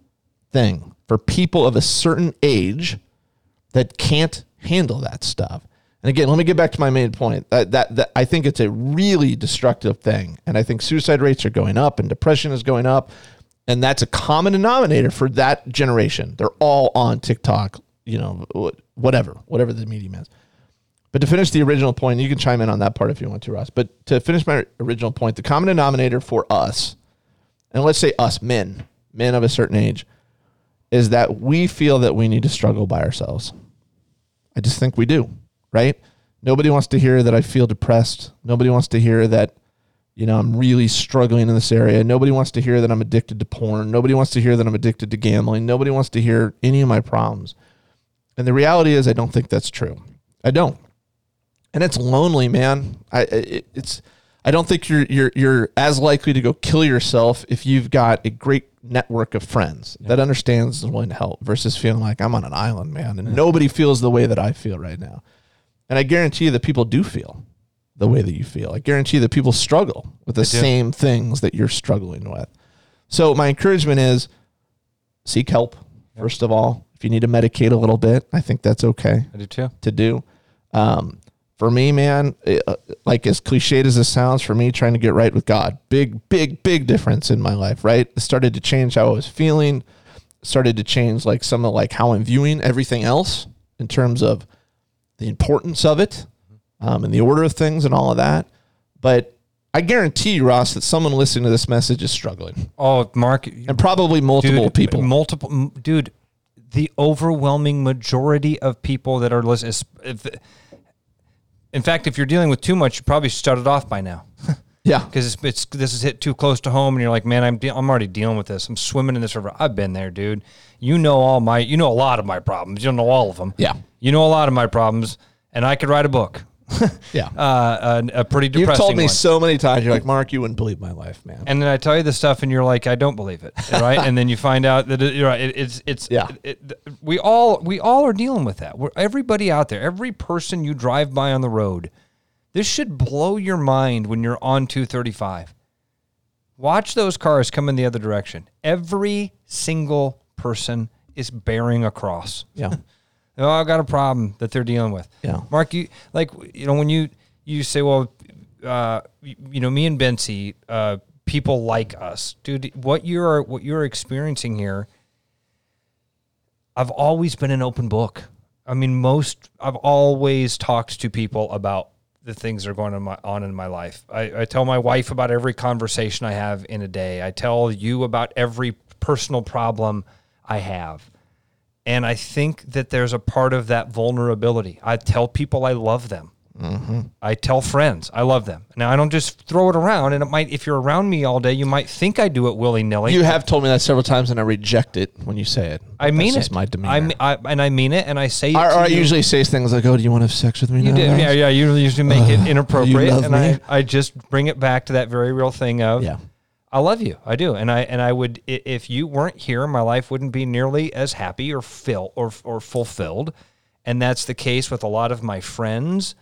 Speaker 1: thing for people of a certain age that can't handle that stuff. And again, let me get back to my main point. That, that, that I think it's a really destructive thing, and I think suicide rates are going up, and depression is going up, and that's a common denominator for that generation. They're all on TikTok, you know, whatever, whatever the medium is. But to finish the original point, you can chime in on that part if you want to, Ross. But to finish my original point, the common denominator for us, and let's say us men, men of a certain age, is that we feel that we need to struggle by ourselves. I just think we do right? Nobody wants to hear that I feel depressed. Nobody wants to hear that, you know, I'm really struggling in this area. Nobody wants to hear that I'm addicted to porn. Nobody wants to hear that I'm addicted to gambling. Nobody wants to hear any of my problems. And the reality is, I don't think that's true. I don't. And it's lonely, man. I it, it's. I don't think you're you're you're as likely to go kill yourself if you've got a great network of friends yeah. that understands and willing to help versus feeling like I'm on an island, man, and yeah. nobody feels the way that I feel right now. And I guarantee you that people do feel the way that you feel. I guarantee you that people struggle with the same things that you're struggling with. So my encouragement is seek help. First of all, if you need to medicate a little bit, I think that's okay.
Speaker 2: I do too.
Speaker 1: To do. Um, for me, man, it, uh, like as cliched as this sounds, for me, trying to get right with God, big, big, big difference in my life. Right, it started to change how I was feeling. Started to change like some of like how I'm viewing everything else in terms of the importance of it um, and the order of things and all of that. But I guarantee you, Ross, that someone listening to this message is struggling.
Speaker 2: Oh, Mark,
Speaker 1: and probably multiple
Speaker 2: dude,
Speaker 1: people.
Speaker 2: Multiple, dude. The overwhelming majority of people that are listening. In fact, if you're dealing with too much, you probably started off by now.
Speaker 1: yeah,
Speaker 2: because it's, it's this is hit too close to home, and you're like, man, I'm de- I'm already dealing with this. I'm swimming in this river. I've been there, dude. You know all my, you know a lot of my problems. You don't know all of them.
Speaker 1: Yeah.
Speaker 2: You know a lot of my problems, and I could write a book.
Speaker 1: Yeah.
Speaker 2: Uh, a, a, pretty depressing
Speaker 1: You've told me
Speaker 2: one.
Speaker 1: so many times. You're like, Mark, you wouldn't believe my life, man.
Speaker 2: And then I tell you the stuff, and you're like, I don't believe it, right? and then you find out that it, you're right. It, it's it's
Speaker 1: yeah.
Speaker 2: It, we all we all are dealing with that. We're, everybody out there, every person you drive by on the road, this should blow your mind when you're on 235. Watch those cars come in the other direction. Every single person is bearing a cross.
Speaker 1: Yeah.
Speaker 2: oh, I've got a problem that they're dealing with.
Speaker 1: Yeah.
Speaker 2: Mark, you like you know when you you say, well, uh, you, know, me and Bency, uh, people like us, dude. What you're what you're experiencing here, I've always been an open book. I mean, most I've always talked to people about the things that are going on in my, on in my life. I, I tell my wife about every conversation I have in a day. I tell you about every personal problem I have. And I think that there's a part of that vulnerability. I tell people I love them. Mm-hmm. I tell friends I love them. Now I don't just throw it around, and it might. If you're around me all day, you might think I do it willy nilly.
Speaker 1: You have told me that several times, and I reject it when you say it.
Speaker 2: I mean
Speaker 1: That's
Speaker 2: it.
Speaker 1: my demeanor.
Speaker 2: I, I, and I mean it, and I say it.
Speaker 1: Or,
Speaker 2: to
Speaker 1: or I
Speaker 2: you.
Speaker 1: usually say things like, "Oh, do you want to have sex with me
Speaker 2: You
Speaker 1: now?"
Speaker 2: do, yeah, yeah. You usually make it
Speaker 1: Uh,
Speaker 2: inappropriate,
Speaker 1: you love
Speaker 2: and
Speaker 1: me?
Speaker 2: I, I just bring it back to that very real thing of,
Speaker 1: yeah.
Speaker 2: I love you, I do, and I and I would if you weren't here, my life wouldn't be nearly as happy or fill or or fulfilled, and that's the case with a lot of my friends.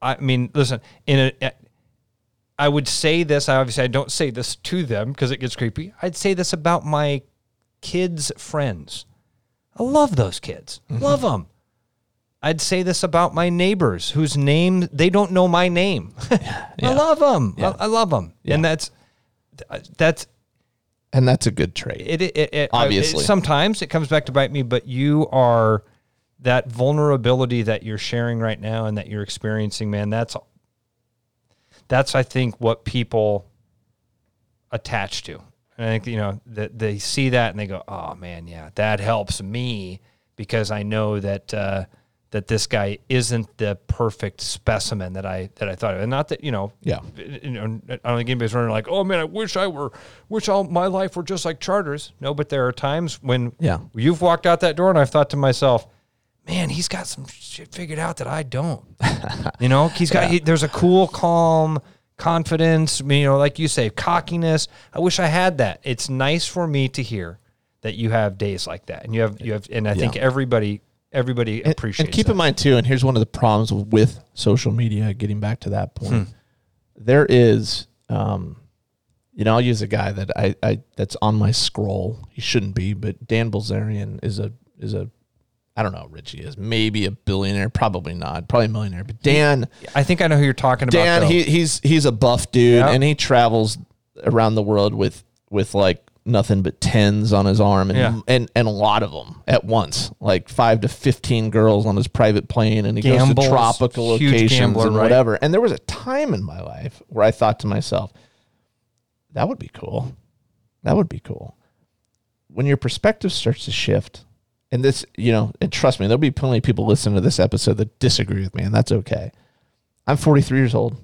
Speaker 2: I mean, listen, in a, I would say this. I obviously I don't say this to them because it gets creepy. I'd say this about my kids' friends. I love those kids. Mm-hmm. Love them. I'd say this about my neighbors whose name they don't know my name. I love them.
Speaker 1: Yeah.
Speaker 2: I, I love them.
Speaker 1: Yeah.
Speaker 2: And that's that's
Speaker 1: And that's a good trait.
Speaker 2: it. It, it,
Speaker 1: Obviously.
Speaker 2: it- sometimes it comes back to bite me, but you are that vulnerability that you're sharing right now and that you're experiencing, man. That's that's I think what people attach to. And I think you know that they see that and they go, "Oh man, yeah, that helps me because I know that uh, that this guy isn't the perfect specimen that I that I thought of." And not that you know,
Speaker 1: Yeah.
Speaker 2: you know, I don't think anybody's running like, "Oh man, I wish I were, wish all my life were just like Charters." No, but there are times when
Speaker 1: Yeah.
Speaker 2: you've walked out that door and I've thought to myself, "Man, he's got some shit figured out that I don't." you know, he's got he, there's a cool, calm confidence. You know, like you say, cockiness. I wish I had that. It's nice for me to hear that you have days like that, and you have you have, and I think everybody everybody
Speaker 1: And-
Speaker 2: appreciates.
Speaker 1: And keep
Speaker 2: that.
Speaker 1: in mind too, and here's one of the problems with social media. Getting back to that point, there is, um, you know, I'll use a guy that I, I that's on my scroll. He shouldn't be, but Dan Bilzerian is a is a, I don't know, how rich he is, maybe a billionaire, probably not, probably a millionaire. But Dan,
Speaker 2: I think I know who you're talking about.
Speaker 1: Dan, he he's he's a buff dude,
Speaker 2: Yeah.
Speaker 1: and he travels around the world with with like nothing but tens on his arm, and
Speaker 2: Yeah.
Speaker 1: and and a lot of them at once, like five to fifteen girls on his private plane, and he goes to tropical locations
Speaker 2: gambler,
Speaker 1: and
Speaker 2: right?
Speaker 1: whatever. And there was a time in my life where I thought to myself, that would be cool. That would be cool. When your perspective starts to shift, and this, you know, and trust me, there'll be plenty of people listening to this episode that disagree with me, and that's okay. I'm 43 years old,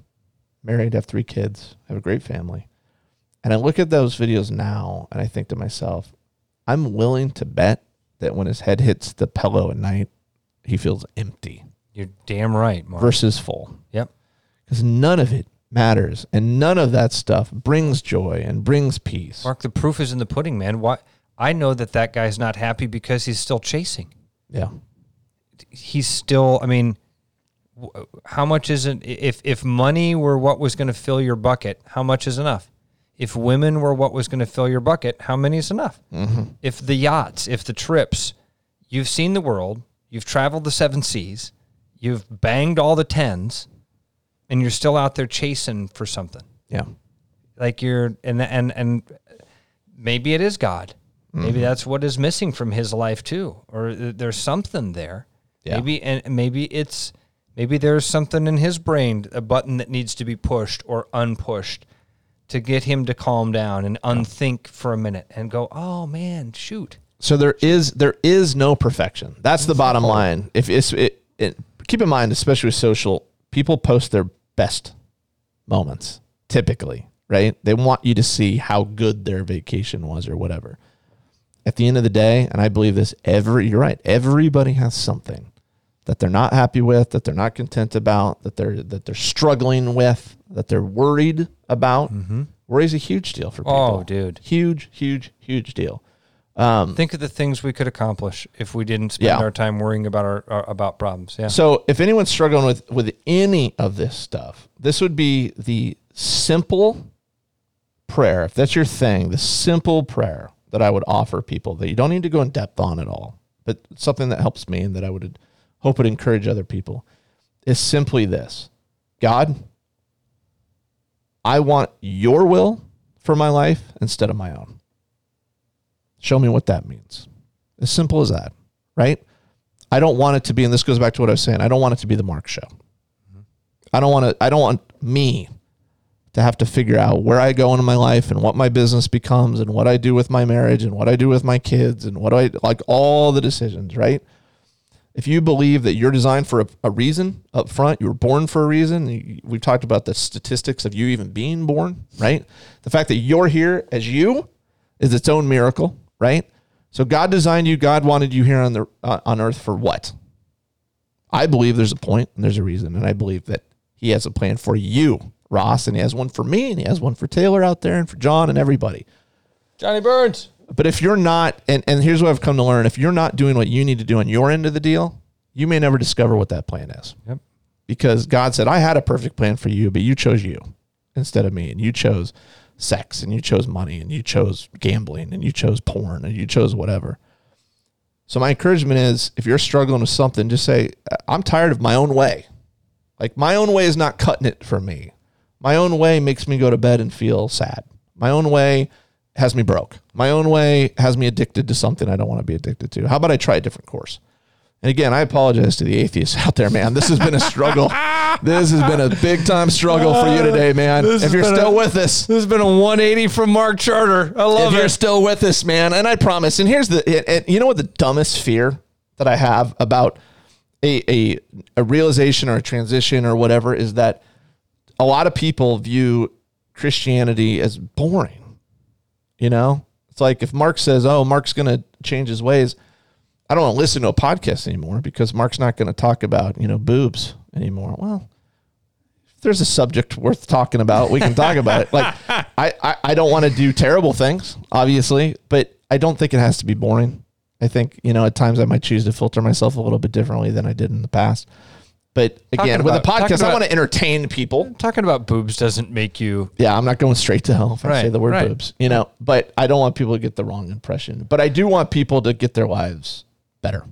Speaker 1: married, have three kids, have a great family. And I look at those videos now and I think to myself, I'm willing to bet that when his head hits the pillow at night, he feels empty
Speaker 2: you're damn right, Mark.
Speaker 1: versus full.
Speaker 2: Yep.
Speaker 1: Because none of it matters and none of that stuff brings joy and brings peace.
Speaker 2: Mark, the proof is in the pudding, man. Why? I know that that guy's not happy because he's still chasing.
Speaker 1: Yeah.
Speaker 2: He's still. I mean, how much is it? If if money were what was going to fill your bucket, how much is enough? If women were what was going to fill your bucket, how many is enough?
Speaker 1: Mm-hmm.
Speaker 2: If the yachts, if the trips, you've seen the world, you've traveled the seven seas, you've banged all the tens, and you're still out there chasing for something.
Speaker 1: Yeah.
Speaker 2: like you're and and and maybe it is God.
Speaker 1: Mm-hmm.
Speaker 2: Maybe that's what is missing from his life too, or there's something there.
Speaker 1: Yeah.
Speaker 2: Maybe and maybe it's maybe there's something in his brain, a button that needs to be pushed or unpushed to get him to calm down and unthink for a minute and go, "Oh man, shoot."
Speaker 1: So there is there is no perfection. That's the bottom line. If it's it, it, keep in mind, especially with social, people post their best moments typically, right? They want you to see how good their vacation was or whatever. At the end of the day, and I believe this every you're right, everybody has something that they're not happy with, that they're not content about, that they're that they're struggling with, that they're worried about. Mm-hmm. Worry's a huge deal for people.
Speaker 2: Oh, dude.
Speaker 1: Huge, huge, huge deal.
Speaker 2: Um, Think of the things we could accomplish if we didn't spend
Speaker 1: Yeah.
Speaker 2: our time worrying about our, our about problems. Yeah.
Speaker 1: So if anyone's struggling with with any of this stuff, this would be the simple prayer. If that's your thing, the simple prayer that I would offer people that you don't need to go in depth on at all, but something that helps me and that I would hope would encourage other people is simply this. God, I want your will for my life instead of my own. Show me what that means. As simple as that, right? I don't want it to be, and this goes back to what I was saying. I don't want it to be the Mark show. I don't want to. I don't want me to have to figure out where I go in my life and what my business becomes and what I do with my marriage and what I do with my kids and what I like all the decisions. Right? If you believe that you're designed for a, a reason up front, you were born for a reason. We've talked about the statistics of you even being born. Right? The fact that you're here as you is its own miracle. Right? So God designed you. God wanted you here on the uh, on earth for what? I believe there's a point and there's a reason, and I believe that He has a plan for you, Ross, and He has one for me, and He has one for Taylor out there, and for John and everybody.
Speaker 2: Johnny Burns.
Speaker 1: But if you're not, and, and here's what I've come to learn: if you're not doing what you need to do on your end of the deal, you may never discover what that plan is.
Speaker 2: Yep.
Speaker 1: Because God said, "I had a perfect plan for you, but you chose you instead of me, and you chose sex, and you chose money, and you chose gambling, and you chose porn, and you chose whatever." So my encouragement is, if you're struggling with something, just say, "I'm tired of my own way. Like my own way is not cutting it for me. My own way makes me go to bed and feel sad. My own way has me broke. My own way has me addicted to something I don't want to be addicted to. How about I try a different course?" And again, I apologize to the atheists out there, man. This has been a struggle. this has been a big time struggle for you today, man.
Speaker 2: This
Speaker 1: If you're still
Speaker 2: a-
Speaker 1: with us,
Speaker 2: This has been a 180 from Mark Charter. I love you.
Speaker 1: if you're still with us, man, and I promise. And here's the, and- and you know what the dumbest fear that I have about a, a a realization or a transition or whatever is that a lot of people view Christianity as boring. You know, it's like if Mark says, "Oh, Mark's going to change his ways," I don't want to listen to a podcast anymore because Mark's not going to talk about you know boobs anymore. Well, if there's a subject worth talking about, we can talk about it. Like I, I, I don't want to do terrible things, obviously, but I don't think it has to be boring. I think you know at times I might choose to filter myself a little bit differently than I did in the past. But again,
Speaker 2: Talking
Speaker 1: with a
Speaker 2: about- talking
Speaker 1: podcast, I
Speaker 2: about-
Speaker 1: want to entertain people.
Speaker 2: Talking about boobs doesn't make you.
Speaker 1: Yeah, I'm not going straight to hell if I say the word
Speaker 2: right.
Speaker 1: boobs, you know. But I don't want people to get the wrong impression. But I do want people to get their lives better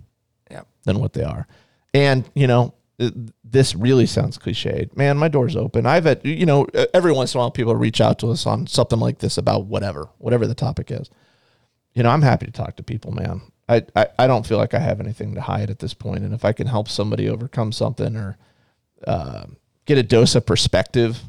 Speaker 2: Yeah.
Speaker 1: than what they are. And you know, th- this really sounds cliched. Man, my door's open. I've had you know every once in a while people reach out to us on something like this about whatever, whatever the topic is. You know, I'm happy to talk to people, man. I, I, I don't feel like I have anything to hide at this point, and if I can help somebody overcome something or uh, get a dose of perspective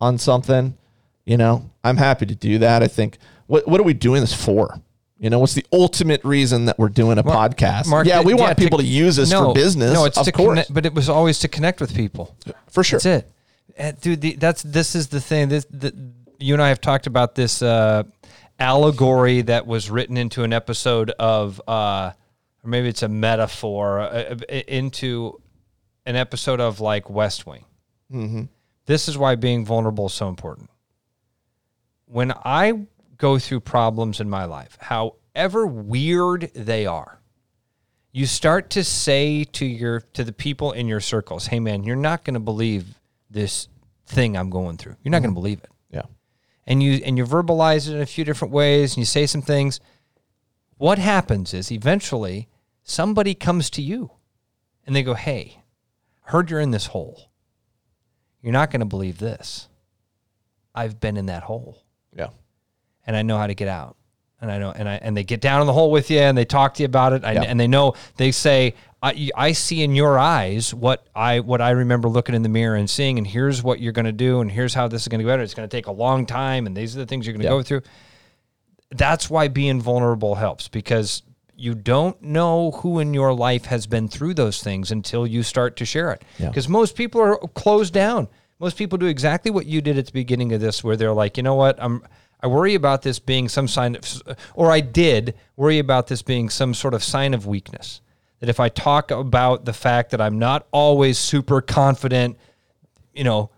Speaker 1: on something, you know, I'm happy to do that. I think what what are we doing this for? You know, what's the ultimate reason that we're doing a podcast?
Speaker 2: Mark,
Speaker 1: yeah, we
Speaker 2: yeah,
Speaker 1: want people to, use this
Speaker 2: no,
Speaker 1: for business.
Speaker 2: No, it's
Speaker 1: of
Speaker 2: to
Speaker 1: course,
Speaker 2: connect, but it was always to connect with people.
Speaker 1: for sure.
Speaker 2: That's it, Uh, dude. The, that's this is the thing. This the, you and I have talked about this uh, allegory that was written into an episode of, uh, or maybe it's a metaphor uh, uh, into an episode of like West Wing.
Speaker 1: Mm-hmm.
Speaker 2: This is why being vulnerable is so important. When I go through problems in my life, however weird they are, you start to say to your to the people in your circles, "Hey man, you're not going to believe this thing I'm going through. You're not going to believe it." And you and you verbalize it in a few different ways and you say some things. What happens is eventually somebody comes to you and they go, "Hey, heard you're in this hole. You're not going to believe this. I've been in that hole
Speaker 1: Yeah.
Speaker 2: and I know how to get out. And I know, and I and they get down in the hole with you, and they talk to you about it, I,
Speaker 1: Yeah.
Speaker 2: and they know they say, I, "I see in your eyes what I what I remember looking in the mirror and seeing, and here's what you're going to do, and here's how this is going to go better. It's going to take a long time, and these are the things you're going to
Speaker 1: Yeah.
Speaker 2: go through." That's why being vulnerable helps because you don't know who in your life has been through those things until you start to share it.
Speaker 1: Yeah.
Speaker 2: Because most people are closed down. Most people do exactly what you did at the beginning of this, where they're like, you know what, I'm. I worry about this being some sign of, or I did worry about this being some sort of sign of weakness. That if I talk about the fact that I'm not always super confident, you know,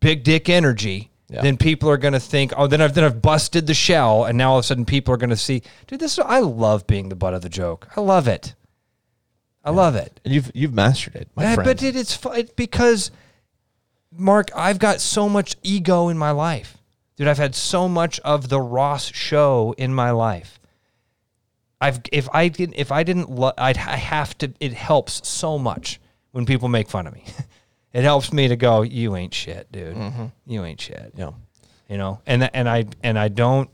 Speaker 2: big dick energy,
Speaker 1: Yeah.
Speaker 2: then people are going to think, oh, then I've then I've busted the shell, and now all of a sudden people are going to see, dude, this. Is, I love being the butt of the joke. I love it. I love it.
Speaker 1: And you've you've mastered it, my
Speaker 2: Yeah,
Speaker 1: friend.
Speaker 2: but it, it's it, because, Mark, I've got so much ego in my life. Dude, I've had so much of the Ross show in my life. I've if I didn't if I didn't lo- I'd I have to it helps so much when people make fun of me. it helps me to go, you ain't shit, dude. Mm-hmm. You ain't shit
Speaker 1: yeah.
Speaker 2: you know and th- and i and i don't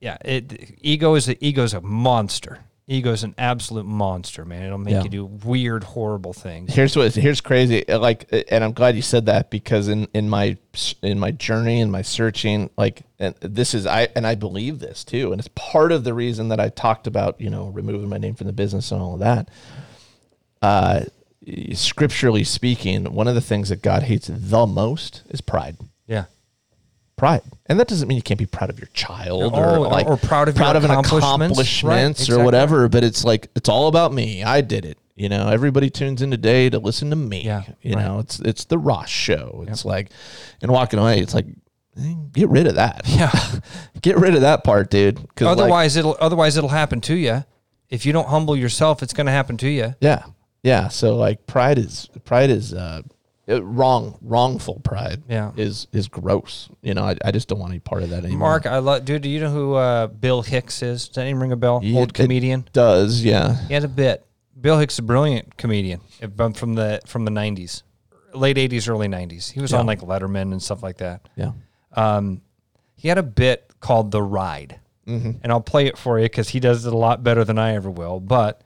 Speaker 2: yeah it ego is a ego's a monster ego is an absolute monster man it'll make
Speaker 1: Yeah.
Speaker 2: you do weird horrible things
Speaker 1: Here's what here's crazy. Like, and I'm glad you said that because in in my in my journey and my searching, like, and this is I and I believe this too, and it's part of the reason that I talked about you know removing my name from the business and all of that. Uh, scripturally speaking, one of the things that God hates the most is pride.
Speaker 2: yeah
Speaker 1: Pride, and that doesn't mean you can't be proud of your child
Speaker 2: Oh,
Speaker 1: or
Speaker 2: or-
Speaker 1: like
Speaker 2: or proud of your
Speaker 1: proud of an
Speaker 2: accomplishments.
Speaker 1: accomplishments
Speaker 2: Right,
Speaker 1: or whatever. But it's like it's all about me. I did it. You know, everybody tunes in today to listen to me.
Speaker 2: Yeah,
Speaker 1: you
Speaker 2: right.
Speaker 1: know, it's it's the Ross show. It's like, and walking away, it's like, eh, get rid of that.
Speaker 2: yeah
Speaker 1: get rid of that part, dude. 'Cause, like,
Speaker 2: otherwise it'll otherwise it'll happen to you if you don't humble yourself it's going to happen to you
Speaker 1: yeah, yeah. So like, pride is pride is uh, uh, wrong. Wrongful pride.
Speaker 2: Yeah.
Speaker 1: is is gross. You know, I, I just don't want any part of that anymore.
Speaker 2: mark i love dude do you know who uh, bill hicks is does that name ring a bell old
Speaker 1: it-
Speaker 2: comedian
Speaker 1: does yeah.
Speaker 2: He had a bit. Bill Hicks, is a brilliant comedian from from the from the '90s, late '80s, early '90s. He was
Speaker 1: Yeah.
Speaker 2: on like Letterman and stuff like that.
Speaker 1: Yeah.
Speaker 2: Um, he had a bit called "The Ride,"
Speaker 1: Mm-hmm.
Speaker 2: and I'll play it for you because he does it a lot better than I ever will. But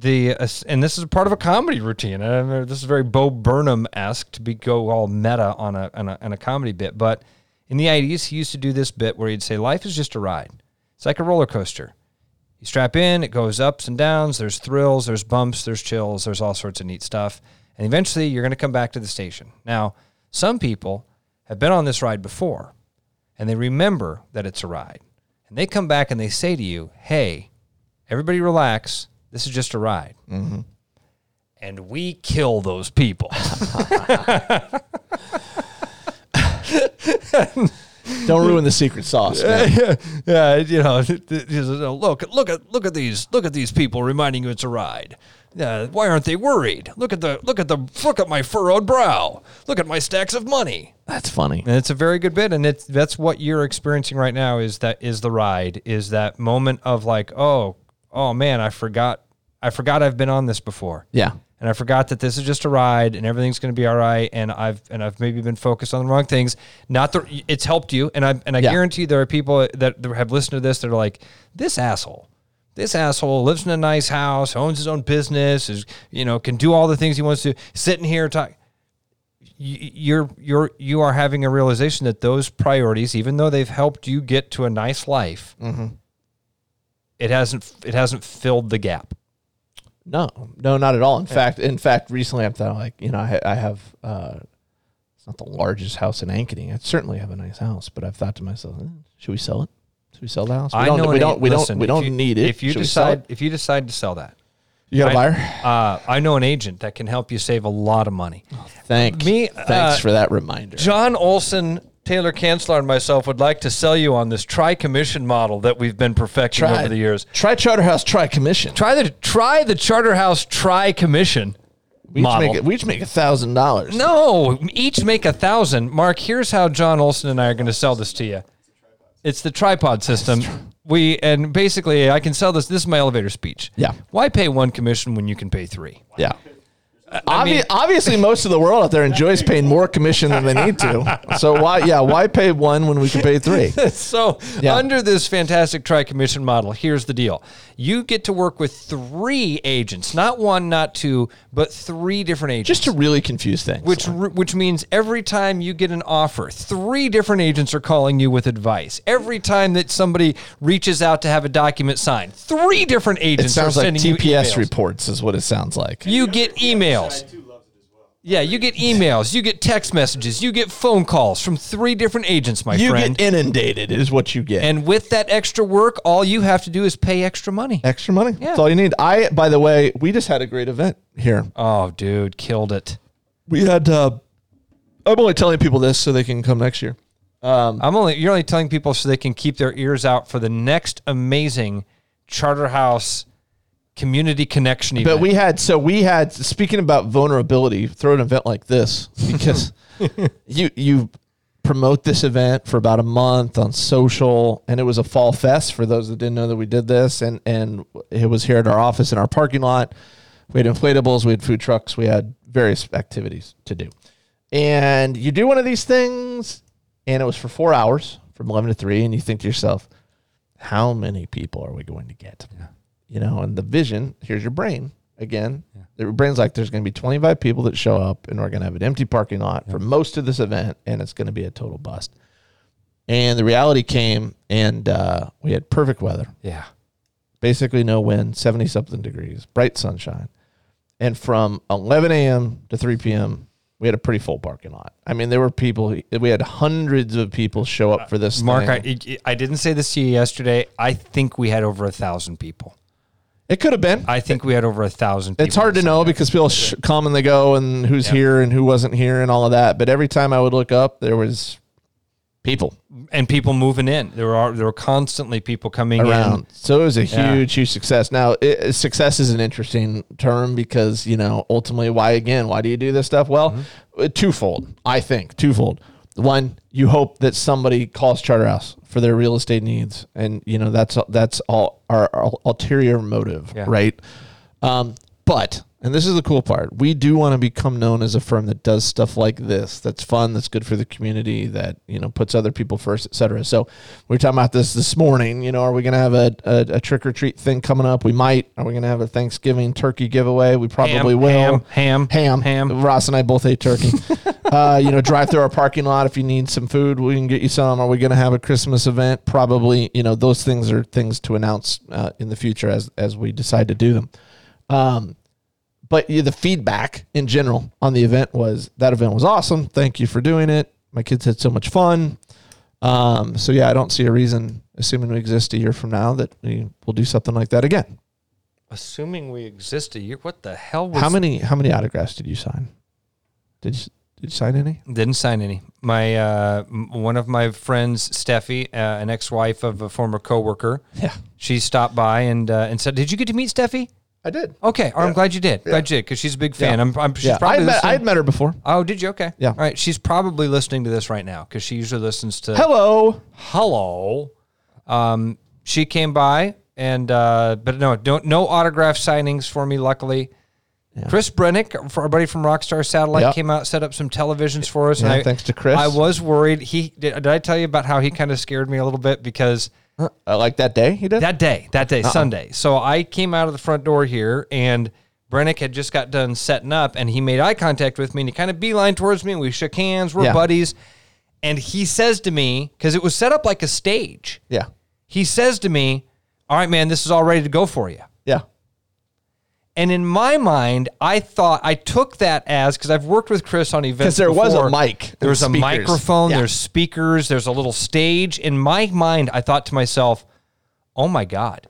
Speaker 2: the uh, and this is part of a comedy routine. Uh, this is very Bo Burnham esque to be go all meta on a, on a on a comedy bit. But in the '80s, he used to do this bit where he'd say, "Life is just a ride. It's like a roller coaster." You strap in, it goes ups and downs. There's thrills, there's bumps, there's chills, there's all sorts of neat stuff. And eventually you're going to come back to the station. Now, some people have been on this ride before and they remember that it's a ride. And they come back and they say to you, hey, everybody relax. This is just a ride. Mm-hmm. And we kill those people.
Speaker 1: Don't ruin the secret sauce. Man.
Speaker 2: yeah, yeah, you know, look, look at look at these look at these people reminding you it's a ride. Yeah, why aren't they worried? Look at the look at the look at my furrowed brow. Look at my stacks of money.
Speaker 1: That's funny.
Speaker 2: And it's a very good bit, and it's that's what you're experiencing right now. Is that is the ride? Is that moment of like, oh, oh man, I forgot, I forgot I've been on this before
Speaker 1: Yeah.
Speaker 2: and I forgot that this is just a ride and everything's going to be all right. And I've and I've maybe been focused on the wrong things. Not the it's helped you, and I and I
Speaker 1: Yeah.
Speaker 2: guarantee there are people that that have listened to this that are like this asshole. This asshole lives in a nice house, owns his own business, is you know can do all the things he wants to. Sitting here talk. you- You're you're you are having a realization that those priorities, even though they've helped you get to a nice life, mm-hmm. It hasn't it hasn't filled the gap.
Speaker 1: No, no, not at all. In fact, in fact, recently I've thought like you know I, I have uh, it's not the largest house in Ankeny. I certainly have a nice house, but I've thought to myself, eh, should we sell it? Should we sell the house? We
Speaker 2: I
Speaker 1: don't.
Speaker 2: know
Speaker 1: we don't. We
Speaker 2: listen,
Speaker 1: don't. We don't
Speaker 2: you-
Speaker 1: need it.
Speaker 2: If you
Speaker 1: Should
Speaker 2: decide if you decide to sell that,
Speaker 1: you got a buyer.
Speaker 2: Uh, I know an agent that can help you save a lot of money.
Speaker 1: Thank
Speaker 2: me,
Speaker 1: Thanks
Speaker 2: uh,
Speaker 1: for that reminder.
Speaker 2: John Olson, Taylor Kanzler, and myself would like to sell you on this tri commission model that we've been perfecting
Speaker 1: Try-
Speaker 2: over the years.
Speaker 1: Try Charterhouse. Try commission.
Speaker 2: Try the try the Charterhouse tri commission
Speaker 1: We each
Speaker 2: model.
Speaker 1: make. We each make a thousand dollars.
Speaker 2: No, each make a thousand. Mark, here's how John Olson and I are going to sell this to you. It's the tripod system. We and basically, I can sell this. This is my elevator speech.
Speaker 1: Yeah.
Speaker 2: Why pay one commission when you can pay three?
Speaker 1: Yeah.
Speaker 2: I
Speaker 1: Obvi-
Speaker 2: mean-
Speaker 1: obviously, most of the world out there enjoys paying more commission than they need to. So why, yeah, why pay one when we can pay three?
Speaker 2: so
Speaker 1: Yeah.
Speaker 2: under this fantastic tri-commission model here's the deal you get to work with three agents not one not two but three different agents
Speaker 1: Just to really confuse things.
Speaker 2: which which means every time you get an offer three different agents are calling you with advice every time that somebody reaches out to have a document signed three different
Speaker 1: it
Speaker 2: agents
Speaker 1: sounds
Speaker 2: are
Speaker 1: like
Speaker 2: sending
Speaker 1: TPS
Speaker 2: you emails.
Speaker 1: reports is what it sounds like.
Speaker 2: you get emails yeah you get emails you get text messages you get phone calls from three different agents my
Speaker 1: You
Speaker 2: friend
Speaker 1: get inundated is what you get.
Speaker 2: and with that extra work, all you have to do is pay extra money.
Speaker 1: Extra money. That's all you need. I, by the way, we just had a great event here.
Speaker 2: Oh, dude, killed it.
Speaker 1: We had. Uh, I'm only telling people this so they can come next year.
Speaker 2: Um, I'm only you're only telling people so they can keep their ears out for the next amazing Charterhouse community connection event.
Speaker 1: But we had so we had speaking about vulnerability, throw an event like this because you you promote this event for about a month on social and it was a fall fest for those that didn't know that we did this and and it was here at our office in our parking lot. We had inflatables, we had food trucks, we had various activities to do. And you do one of these things and it was for 4 hours from 11 to 3 and you think to yourself, how many people are we going to get? You know, and the vision, here's your brain again. Your brain's like, there's going to be 25 people that show up, and we're going to have an empty parking lot for most of this event, and it's going to be a total bust. And the reality came, and uh, we had perfect weather,
Speaker 2: yeah.
Speaker 1: basically no wind, 70 something degrees, bright sunshine. And from 11 a.m. to 3 p.m., we had a pretty full parking lot. I mean, there were people, we had hundreds of people show up for this.
Speaker 2: Mark,
Speaker 1: thing.
Speaker 2: I, I didn't say this to you yesterday. I think we had over a thousand people.
Speaker 1: It could have been.
Speaker 2: I think we had over a thousand.
Speaker 1: It's hard to know because people sh- come and they go, and who's here and who wasn't here, and all of that. But every time I would look up, there was people
Speaker 2: and people moving in. There are there were constantly people coming
Speaker 1: around. So it was a
Speaker 2: Yeah.
Speaker 1: huge, huge success. Now, it, success is an interesting term because you know ultimately, why again? Why do you do this stuff? Well,
Speaker 2: Mm-hmm.
Speaker 1: uh, twofold. I think twofold. One, you hope that somebody calls Charterhouse for their real estate needs, and you know that's that's all our, our ulterior motive,
Speaker 2: Yeah.
Speaker 1: right? Um, but and this is the cool part, we do want to become known as a firm that does stuff like this. That's fun. That's good for the community. That you know puts other people first, et cetera. So we were talking about this this morning. You know, are we going to have a, a, a trick or treat thing coming up? We might. Are we going to have a Thanksgiving turkey giveaway? We probably
Speaker 2: Ham,
Speaker 1: will.
Speaker 2: ham, ham,
Speaker 1: ham,
Speaker 2: ham.
Speaker 1: Ross and I both ate turkey. uh, you know, drive through our parking lot if you need some food. We can get you some. Are we going to have a Christmas event? Probably. You know, those things are things to announce uh, in the future as as we decide to do them. Um, but yeah, the feedback in general on the event was that event was awesome. Thank you for doing it. My kids had so much fun. Um, so yeah, I don't see a reason, assuming we exist a year from now, that we will do something like that again.
Speaker 2: Assuming we exist a year, what the hell was
Speaker 1: How many how many autographs did you sign? Did you Did you sign any?
Speaker 2: Didn't sign any. My uh, m- one of my friends, Steffi, uh, an ex-wife of a former coworker,
Speaker 1: Yeah,
Speaker 2: she stopped by and uh, and said, "Did you get to meet Steffi?"
Speaker 1: I did.
Speaker 2: Okay, I'm glad you did. Glad you did because she's a big fan. I'm, I'm she's
Speaker 1: yeah, I
Speaker 2: probably
Speaker 1: met,
Speaker 2: listening.
Speaker 1: I'd met her before.
Speaker 2: oh, did you? Okay.
Speaker 1: Yeah.
Speaker 2: All right. She's probably listening to this right now because she usually listens to.
Speaker 1: Hello.
Speaker 2: Hello. Um, she came by and uh, but no, don't no autograph signings for me. Luckily, Chris Brennick, for our buddy from Rockstar Satellite,
Speaker 1: Yep.
Speaker 2: came out, set up some televisions for us.
Speaker 1: Yeah,
Speaker 2: I,
Speaker 1: thanks to Chris.
Speaker 2: I was worried. He did, did. I tell you about how he kind of scared me a little bit because
Speaker 1: Uh, like that day he did.
Speaker 2: that day, that day, Sunday. So I came out of the front door here, and Brennick had just got done setting up, and he made eye contact with me, and he kind of beeline towards me, and we shook hands. We're
Speaker 1: Yeah.
Speaker 2: buddies, and he says to me, because it was set up like a stage,
Speaker 1: yeah,
Speaker 2: he says to me, "All right, man, this is all ready to go for you." And in my mind, I thought I took that as because I've worked with Chris on events.
Speaker 1: Because there was a mic
Speaker 2: There was a
Speaker 1: speakers.
Speaker 2: microphone.
Speaker 1: Yeah.
Speaker 2: There's speakers. There's a little stage. In my mind, I thought to myself, "Oh my god,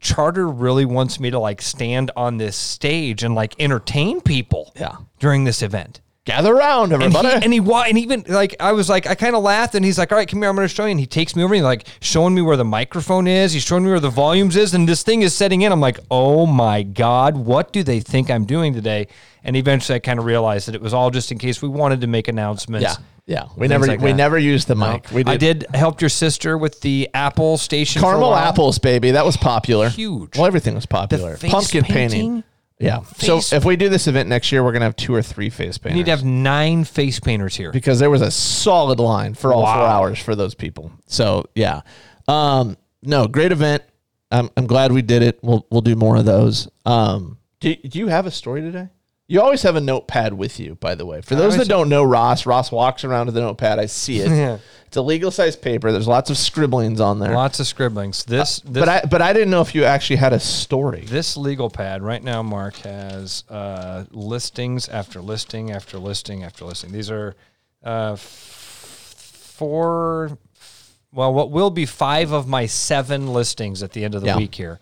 Speaker 2: Charter really wants me to like stand on this stage and like entertain people
Speaker 1: Yeah.
Speaker 2: during this event."
Speaker 1: Gather around,
Speaker 2: And
Speaker 1: everybody.
Speaker 2: he, and he wa- and even like I was like I kind of laughed and he's like all right come here I'm going to show you and he takes me over and he's like showing me where the microphone is he's showing me where the volumes is and this thing is setting in I'm like oh my god what do they think I'm doing today and eventually I kind of realized that it was all just in case we wanted to make announcements
Speaker 1: yeah, yeah. We never
Speaker 2: like
Speaker 1: we
Speaker 2: that.
Speaker 1: never used the mic. We did,
Speaker 2: I did help your sister with the Apple station
Speaker 1: caramel apples, baby. That was popular.
Speaker 2: Huge.
Speaker 1: Well, everything was popular. Pumpkin
Speaker 2: painting?
Speaker 1: painting. Yeah.
Speaker 2: Face-
Speaker 1: so if we do this event next year, we're gonna have two or three face painters.
Speaker 2: we need to have nine face painters here
Speaker 1: because there was a solid line for all four hours for those people. So yeah, um, no, great event. I'm, I'm glad we did it. We'll we'll do more of those. Um, do, do you have a story today? You always have a notepad with you, by the way. For those that don't know Ross, Ross walks around with a notepad. I see it. It's a legal size paper. There's lots of scribblings on there.
Speaker 2: lots of scribblings this, this
Speaker 1: but I but I didn't know if you actually had a story.
Speaker 2: This legal pad right now, Mark has uh, listings after listing after listing after listing. These are uh, f- four, well, what will be five of my seven listings at the end of the
Speaker 1: Yeah.
Speaker 2: week here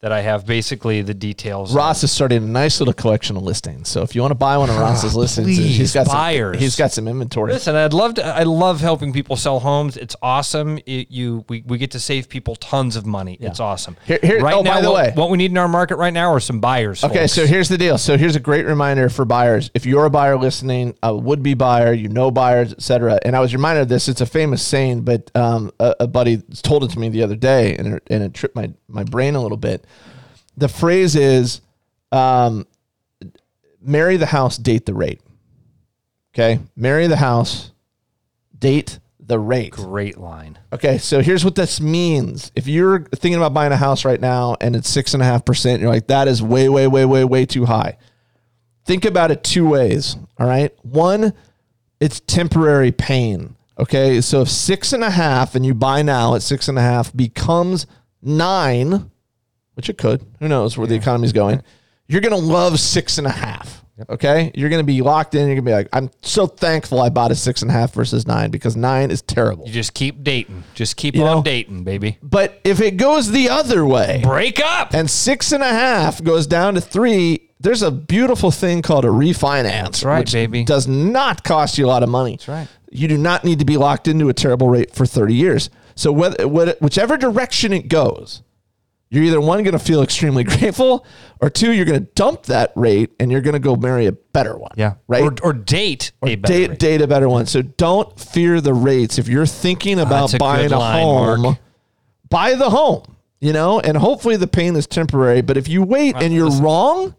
Speaker 2: that I have basically the details.
Speaker 1: Ross is starting a nice little collection of listings. So if you want to buy one of Ross's listings,
Speaker 2: please,
Speaker 1: he's got
Speaker 2: buyers.
Speaker 1: Some, he's got some inventory.
Speaker 2: Listen, I'd love to. I love helping people sell homes. It's awesome. It, you, we, we get to save people tons of money. It's awesome.
Speaker 1: Here- here-
Speaker 2: right
Speaker 1: oh,
Speaker 2: now,
Speaker 1: by the
Speaker 2: what,
Speaker 1: way.
Speaker 2: what we need in our market right now are some buyers.
Speaker 1: Okay,
Speaker 2: folks.
Speaker 1: so here's the deal. So here's a great reminder for buyers. If you're a buyer listening, a would-be buyer, you know buyers, etc. And I was reminded of this. It's a famous saying, but um, a, a buddy told it to me the other day, and it, and it tripped my my brain a little bit. The phrase is, um, "Marry the house, date the rate." Okay, marry the house, date the rate.
Speaker 2: great line.
Speaker 1: Okay, so here's what this means. If you're thinking about buying a house right now and it's six and a half percent, you're like, that is way, way, way, way, way too high. Think about it two ways. All right. One, it's temporary pain. Okay. So if six and a half and you buy now at six and a half becomes nine, which it could, who knows where the economy's going, you're going to love six and a half. Okay. You're going to be locked in. You're going to be like, I'm so thankful I bought a six and a half versus nine because nine is terrible.
Speaker 2: You just keep dating. Just keep
Speaker 1: You
Speaker 2: on
Speaker 1: know-
Speaker 2: dating, baby.
Speaker 1: But if it goes the other way
Speaker 2: Break up.
Speaker 1: and six and a half goes down to three, there's a beautiful thing called a refinance.
Speaker 2: right,
Speaker 1: which
Speaker 2: baby.
Speaker 1: Does not cost you a lot of money. That's
Speaker 2: right.
Speaker 1: You do not need to be locked into a terrible rate for 30 years. So whether, whether- whichever direction it goes, you're either one going to feel extremely grateful, or two, you're going to dump that rate and you're going to go marry a better one. Yeah right.
Speaker 2: Or, or date a better
Speaker 1: date
Speaker 2: rate.
Speaker 1: date a better one. So don't fear the rates. If you're thinking about
Speaker 2: a
Speaker 1: buying a
Speaker 2: line,
Speaker 1: home,
Speaker 2: Mark.
Speaker 1: buy the home. You know, and hopefully the pain is temporary. But if you wait and you're wrong,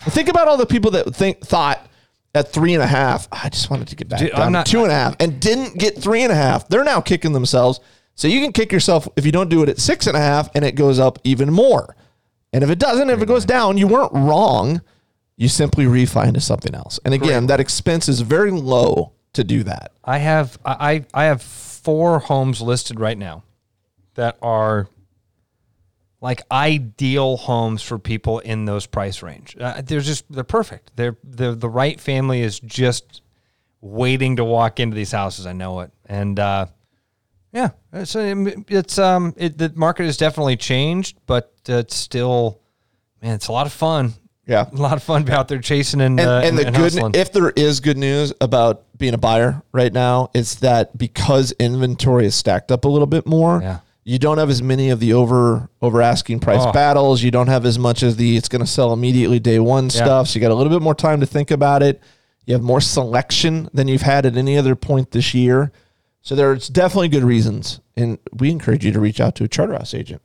Speaker 1: think about all the people that think thought at three and a half, I just wanted to get back
Speaker 2: Dude,
Speaker 1: down
Speaker 2: I'm
Speaker 1: to two and a half, and didn't get three and a half. They're now kicking themselves. So you can kick yourself if you don't do it at six and a half, and it goes up even more. And if it doesn't, if it goes down, you weren't wrong. You simply refi into something else. And again, that expense is very low to do that.
Speaker 2: I have I I I have four homes listed right now that are like ideal homes for people in those price range. Uh, they're just they're perfect. They're the the right family is just waiting to walk into these houses. I know it, and uh, yeah, it's it's um it, the market has definitely changed, but it's still man, it's a lot of fun.
Speaker 1: Yeah.
Speaker 2: A lot of fun out there chasing and
Speaker 1: And,
Speaker 2: uh,
Speaker 1: and the
Speaker 2: and
Speaker 1: good,
Speaker 2: hustling.
Speaker 1: if there is good news about being a buyer right now, it's that because inventory is stacked up a little bit more,
Speaker 2: Yeah.
Speaker 1: you don't have as many of the over over asking price
Speaker 2: Oh.
Speaker 1: battles. You don't have as much as the it's going to sell immediately day one stuff. So you got a little bit more time to think about it. You have more selection than you've had at any other point this year. So there's definitely good reasons, and we encourage you to reach out to a Charterhouse agent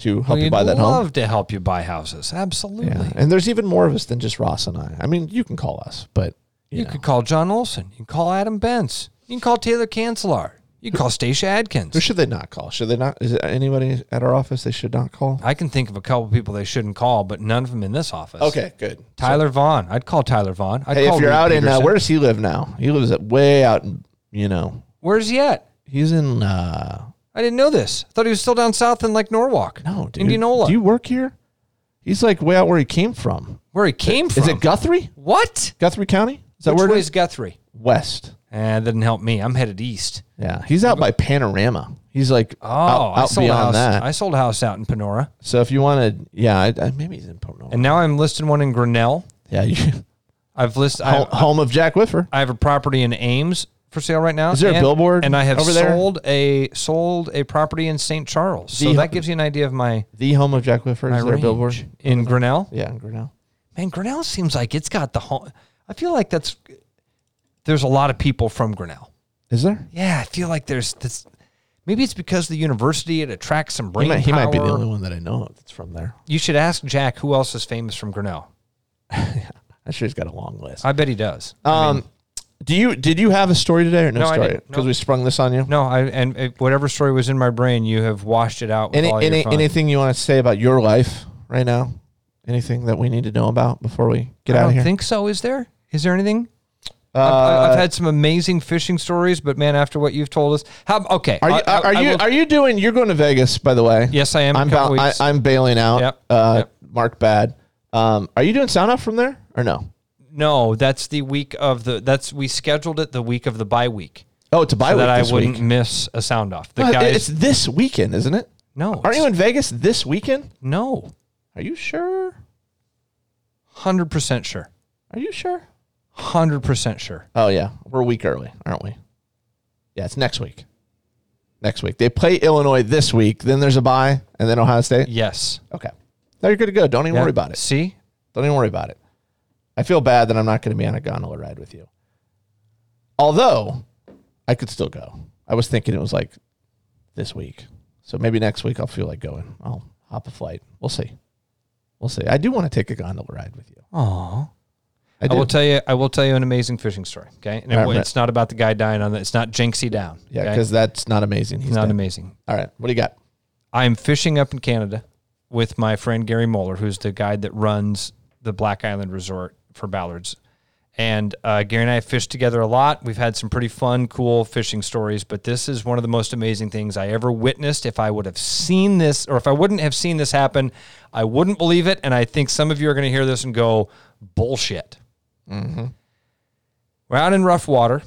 Speaker 1: to help you
Speaker 2: We'd
Speaker 1: buy that home.
Speaker 2: love to help you buy houses. Absolutely.
Speaker 1: Yeah. And there's even more of us than just Ross and I. I mean, you can call us, but you,
Speaker 2: You
Speaker 1: know.
Speaker 2: could call John Olson. You can call Adam Bentz. You can call Taylor Cancelar. You can call Stacia Adkins.
Speaker 1: who should they not call? Should they not? Is it anybody at our office they should not call?
Speaker 2: I can think of a couple people they shouldn't call, but none of them in this office.
Speaker 1: Okay, good.
Speaker 2: Tyler Vaughn. I'd call Tyler Vaughn. I'd
Speaker 1: Hey,
Speaker 2: call
Speaker 1: if you're
Speaker 2: Reed
Speaker 1: out in uh, where does he live now? He lives at way out in you know
Speaker 2: Where's he at?
Speaker 1: he's in uh
Speaker 2: I didn't know this. I thought he was still down south in like Norwalk.
Speaker 1: no dude.
Speaker 2: Indianola.
Speaker 1: Do you work here? He's like way out where he came from.
Speaker 2: where he came from.
Speaker 1: Is it Guthrie?
Speaker 2: what?
Speaker 1: Guthrie County? Is that
Speaker 2: Which
Speaker 1: where it
Speaker 2: way
Speaker 1: is?
Speaker 2: is Guthrie?
Speaker 1: West.
Speaker 2: Eh, that didn't help me. I'm headed east.
Speaker 1: Yeah, he's out by Panorama. He's like
Speaker 2: Oh,
Speaker 1: out,
Speaker 2: I
Speaker 1: out
Speaker 2: sold a house.
Speaker 1: that.
Speaker 2: I sold a house out in Panora,
Speaker 1: so if you wanted, yeah, I, I, maybe he's in Panorama.
Speaker 2: and now I'm listing one in Grinnell.
Speaker 1: yeah, you,
Speaker 2: I've listed.
Speaker 1: home, home of Jack Whiffer.
Speaker 2: I have a property in Ames for sale right now.
Speaker 1: Is there a billboard
Speaker 2: And I have
Speaker 1: over there?
Speaker 2: sold a sold a property in St. Charles. So
Speaker 1: The-
Speaker 2: that gives you an idea of my
Speaker 1: The home of Jack Whiffer.
Speaker 2: my
Speaker 1: Is there a billboard?
Speaker 2: in Grinnell.
Speaker 1: Yeah, in Grinnell.
Speaker 2: Man, Grinnell seems like it's got the home. I feel like that's there's a lot of people from Grinnell.
Speaker 1: Is there?
Speaker 2: Yeah, I feel like there's this. Maybe it's because the university it attracts some
Speaker 1: He
Speaker 2: brain
Speaker 1: might, he might be the only one that I know of that's from there.
Speaker 2: You should ask Jack who else is famous from Grinnell.
Speaker 1: I'm sure he's got a long list.
Speaker 2: I bet he does. I mean,
Speaker 1: Um, do you did you have a story today or no,
Speaker 2: No, I
Speaker 1: story?
Speaker 2: didn't.
Speaker 1: Because
Speaker 2: No.
Speaker 1: we sprung this on you.
Speaker 2: no, I and uh, whatever story was in my brain, you have washed it out. With
Speaker 1: Any,
Speaker 2: all your
Speaker 1: any
Speaker 2: fun.
Speaker 1: anything you want to say about your life right now? Anything that we need to know about before we get out?
Speaker 2: I
Speaker 1: out
Speaker 2: don't
Speaker 1: here?
Speaker 2: think so. Is there? Is there anything?
Speaker 1: uh,
Speaker 2: I've, I've had some amazing fishing stories, but man, after what you've told us, how okay?
Speaker 1: are you
Speaker 2: I- I-
Speaker 1: are
Speaker 2: I
Speaker 1: you
Speaker 2: will-
Speaker 1: are you doing? You're going to Vegas, by the way.
Speaker 2: yes, I am. in a
Speaker 1: I'm
Speaker 2: couple
Speaker 1: ba- I,
Speaker 2: weeks.
Speaker 1: I'm bailing out.
Speaker 2: Yep,
Speaker 1: Uh,
Speaker 2: yep.
Speaker 1: Mark Bad. Um, are you doing sound off from there or no?
Speaker 2: No, that's the week of the. That's we scheduled it the week of the bye week,
Speaker 1: Oh, to buy
Speaker 2: so
Speaker 1: week
Speaker 2: that I wouldn't
Speaker 1: week.
Speaker 2: miss a sound off. The
Speaker 1: No,
Speaker 2: guys,
Speaker 1: it's this weekend, isn't it?
Speaker 2: no,
Speaker 1: Aren't you in Vegas this weekend?
Speaker 2: no,
Speaker 1: Are you sure?
Speaker 2: hundred percent sure,
Speaker 1: Are you sure?
Speaker 2: hundred percent sure.
Speaker 1: Oh yeah, we're a week early, aren't we? Yeah, it's next week. Next week they play Illinois this week. Then there's a bye, and then Ohio State.
Speaker 2: Yes,
Speaker 1: Okay, now you're good to go. Don't even
Speaker 2: Yeah.
Speaker 1: worry about it.
Speaker 2: See,
Speaker 1: Don't even worry about it. I feel bad that I'm not going to be on a gondola ride with you. Although I could still go. I was thinking it was like this week, so maybe next week I'll feel like going. I'll hop a flight. We'll see. We'll see. I do want to take a gondola ride with you.
Speaker 2: oh.
Speaker 1: I
Speaker 2: I, will tell you. I will tell you an amazing fishing story. Okay, and it-
Speaker 1: right.
Speaker 2: it's not about the guy dying on the. It's not Jinxie down.
Speaker 1: yeah,
Speaker 2: okay?
Speaker 1: because that's not amazing. He's
Speaker 2: not
Speaker 1: dead.
Speaker 2: amazing.
Speaker 1: All right, what do you got?
Speaker 2: I'm fishing up in Canada with my friend Gary Moeller, who's the guy that runs the Black Island Resort for Ballards. And uh, Gary and I have fished together a lot. We've had some pretty fun, cool fishing stories, but this is one of the most amazing things I ever witnessed. If I would have seen this, or if I wouldn't have seen this happen, I wouldn't believe it. And I think some of you are going to hear this and go, bullshit. We're out in rough water.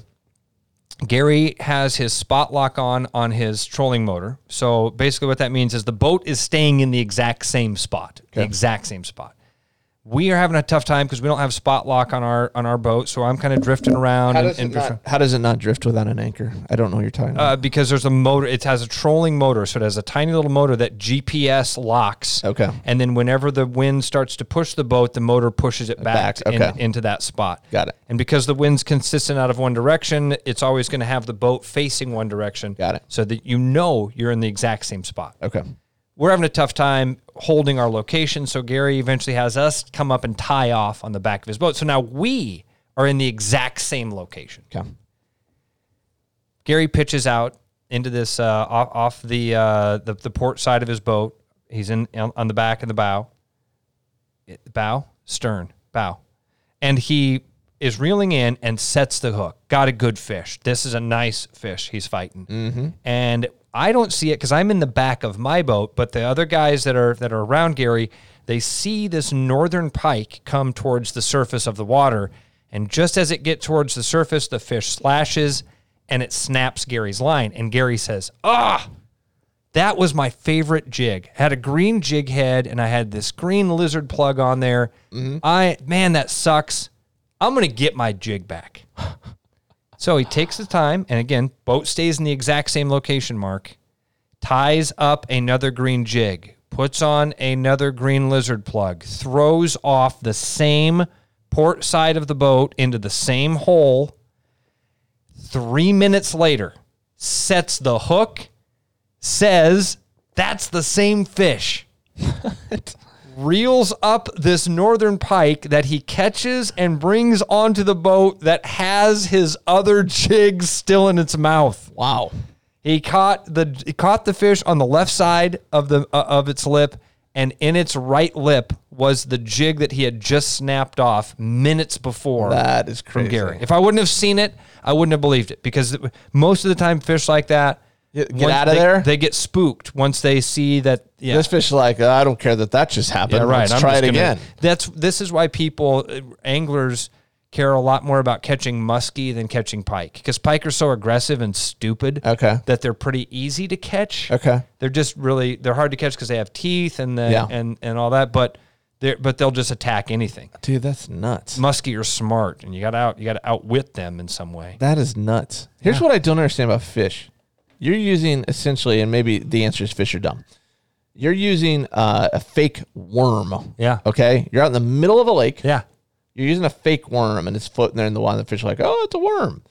Speaker 2: Gary has his spot lock on on his trolling motor. So basically, what that means is the boat is staying in the exact same spot, the exact same spot. We are having a tough time because we don't have spot lock on our on our boat. So I'm kind of drifting around
Speaker 1: How
Speaker 2: and,
Speaker 1: does, it
Speaker 2: and
Speaker 1: not, how does it not drift without an anchor? I don't know what you're talking about.
Speaker 2: uh, because there's a motor. It has a trolling motor, so it has a tiny little motor that GPS locks.
Speaker 1: Okay.
Speaker 2: And then whenever the wind starts to push the boat, the motor pushes it back,
Speaker 1: Back,
Speaker 2: in- into that spot.
Speaker 1: Got it.
Speaker 2: And because the wind's consistent out of one direction, it's always going to have the boat facing one direction.
Speaker 1: Got it.
Speaker 2: So that you know you're in the exact same spot.
Speaker 1: okay.
Speaker 2: We're having a tough time holding our location, so Gary eventually has us come up and tie off on the back of his boat. So now we are in the exact same location.
Speaker 1: Okay.
Speaker 2: Gary pitches out into this uh, off, off the, uh, the the port side of his boat. He's in on the back of the bow, bow, stern, bow, and he is reeling in and sets the hook. Got a good fish. This is a nice fish he's fighting, and I don't see it because I'm in the back of my boat. But the other guys that are that are around Gary, they see this northern pike come towards the surface of the water, and just as it gets towards the surface, the fish slashes and it snaps Gary's line. And Gary says, "Ah, That was my favorite jig. I had a green jig head and I had this green lizard plug on there. I man, that sucks. I'm gonna get my jig back. so he takes his time, and again, boat stays in the exact same location mark, ties up another green jig, puts on another green lizard plug, throws off the same port side of the boat into the same hole. Three minutes later, sets the hook, says, That's the same fish. Reels up this northern pike that he catches and brings onto the boat that has his other jig still in its mouth.
Speaker 1: Wow.
Speaker 2: He caught the he caught the fish on the left side of the uh, of its lip, and in its right lip was the jig that he had just snapped off minutes before
Speaker 1: That is
Speaker 2: from
Speaker 1: crazy.
Speaker 2: Gary. If I wouldn't have seen it, I wouldn't have believed it because most of the time, fish like that
Speaker 1: Get- get
Speaker 2: once
Speaker 1: outta
Speaker 2: they-
Speaker 1: there?
Speaker 2: They get spooked once they see that. Yeah,
Speaker 1: This fish is like, "Uh, I don't care that that just happened.
Speaker 2: yeah, right.
Speaker 1: Let's
Speaker 2: I'm
Speaker 1: try it
Speaker 2: gonna-
Speaker 1: again.
Speaker 2: That's this is why people uh, anglers care a lot more about catching muskie than catching pike because pike are so aggressive and stupid
Speaker 1: Okay.
Speaker 2: that they're pretty easy to catch.
Speaker 1: Okay.
Speaker 2: They're just really they're hard to catch because they have teeth and the
Speaker 1: Yeah.
Speaker 2: and and all that, but they are but they'll just attack anything.
Speaker 1: Dude, that's nuts.
Speaker 2: Muskie are smart, and you got out you got to outwit them in some way.
Speaker 1: That is nuts. Here's what I don't understand about fish. You're using essentially, and maybe the answer is fish are dumb. You're using uh, a fake worm.
Speaker 2: Yeah.
Speaker 1: Okay. You're out in the middle of a lake.
Speaker 2: Yeah,
Speaker 1: You're using a fake worm, and it's floating there in the water. And The fish are like, oh, it's a worm.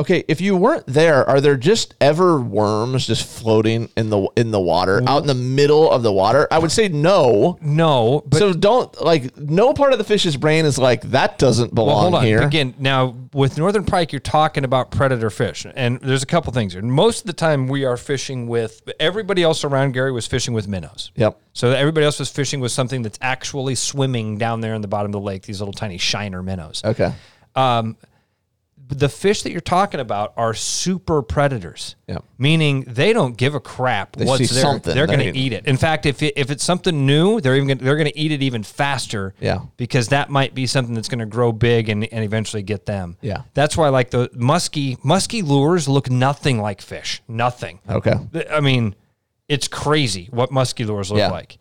Speaker 1: Okay, if you weren't there, are there just ever worms just floating in the in the water, out in the middle of the water? I would say no.
Speaker 2: no, but
Speaker 1: so don't like no part of the fish's brain is like that doesn't
Speaker 2: Well,
Speaker 1: belong
Speaker 2: hold on.
Speaker 1: here.
Speaker 2: Again, now with northern pike, you're talking about predator fish, and there's a couple things here. Most of the time, we are fishing with everybody else around Gary was fishing with minnows.
Speaker 1: Yep.
Speaker 2: So everybody else was fishing with something that's actually swimming down there in the bottom of the lake. These little tiny shiner minnows.
Speaker 1: Okay.
Speaker 2: Um, the fish that you're talking about are super predators.
Speaker 1: Yep.
Speaker 2: Meaning they don't give a crap
Speaker 1: They
Speaker 2: what's
Speaker 1: see
Speaker 2: there.
Speaker 1: something,
Speaker 2: They're going to eat it. In fact, if it, if it's something new, they're even gonna, they're going to eat it even faster.
Speaker 1: Yeah.
Speaker 2: Because that might be something that's going to grow big and, and eventually get them.
Speaker 1: Yeah.
Speaker 2: That's why like the musky musky lures look nothing like fish. Nothing.
Speaker 1: Okay.
Speaker 2: I mean, it's crazy what musky lures look
Speaker 1: Yeah.
Speaker 2: like.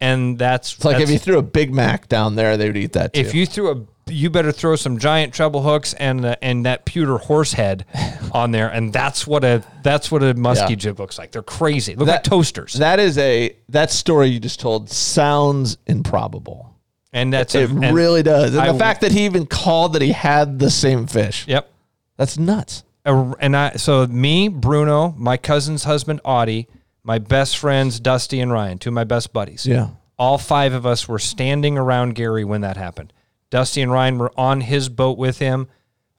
Speaker 2: And that's
Speaker 1: It's like
Speaker 2: that's-
Speaker 1: if you threw a Big Mac down there, they would eat that too.
Speaker 2: if you threw a you better throw some giant treble hooks and uh, and that pewter horse head on there and that's what a that's what a muskie
Speaker 1: Yeah.
Speaker 2: jig looks like they're crazy look
Speaker 1: That-
Speaker 2: like toasters
Speaker 1: that is a that story you just told sounds improbable.
Speaker 2: and that's a,
Speaker 1: It really does. And
Speaker 2: I-
Speaker 1: the fact that he even called that he had the same fish.
Speaker 2: yep
Speaker 1: That's nuts.
Speaker 2: A- and I so me Bruno my cousin's husband Audie my best friends Dusty and Ryan two of my best buddies
Speaker 1: Yeah.
Speaker 2: all five of us were standing around Gary when that happened. Dusty and Ryan were on his boat with him,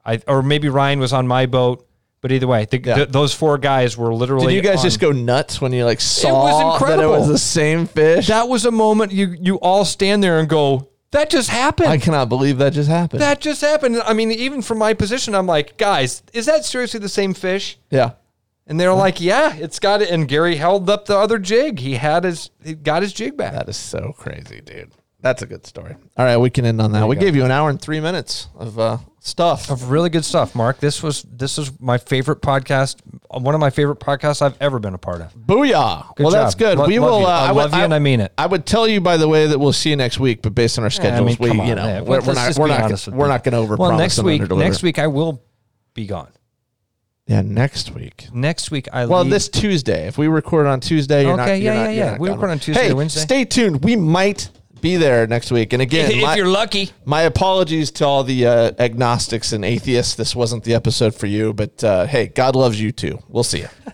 Speaker 2: I or maybe Ryan was on my boat. But either way, the,
Speaker 1: Yeah.
Speaker 2: th- those four guys were literally.
Speaker 1: Did you guys
Speaker 2: on-
Speaker 1: just go nuts when you like saw
Speaker 2: was
Speaker 1: that it was the same fish?
Speaker 2: That was a moment you you all stand there and go, "That just happened.
Speaker 1: I cannot believe that just happened.
Speaker 2: that just happened." I mean, even from my position, I'm like, "Guys, is that seriously the same fish?"
Speaker 1: yeah.
Speaker 2: And they're like, "Yeah, it's got it." And Gary held up the other jig. He had his he got his jig back.
Speaker 1: That is so crazy, dude. That's a good story. All right, we can end on that. We gave you an hour and three minutes of uh, stuff.
Speaker 2: of really good stuff, Mark. This was this is my favorite podcast, one of my favorite podcasts I've ever been a part of.
Speaker 1: Booyah!
Speaker 2: Good
Speaker 1: well,
Speaker 2: job.
Speaker 1: that's good.
Speaker 2: Lo-
Speaker 1: we will. Uh,
Speaker 2: I
Speaker 1: would-
Speaker 2: love you and I mean it.
Speaker 1: I would tell you, by the way, that we'll see you next week, but based on our schedules,
Speaker 2: I mean,
Speaker 1: we,
Speaker 2: on,
Speaker 1: you know,
Speaker 2: yeah.
Speaker 1: we're, we're not, we're not, gonna, we're not going to overpromise.
Speaker 2: Well, next week, next week I will be gone.
Speaker 1: yeah, next week.
Speaker 2: Next week I
Speaker 1: Well,
Speaker 2: leave.
Speaker 1: this Tuesday. If we record on Tuesday, you're not.
Speaker 2: Okay,
Speaker 1: you're
Speaker 2: yeah, yeah, yeah. We record on Tuesday
Speaker 1: Hey,
Speaker 2: Wednesday.
Speaker 1: stay tuned. We might be there next week. And again,
Speaker 2: if
Speaker 1: my,
Speaker 2: you're lucky.
Speaker 1: my apologies to all the uh, agnostics and atheists. This wasn't the episode for you, but uh, hey, God loves you too. We'll see you.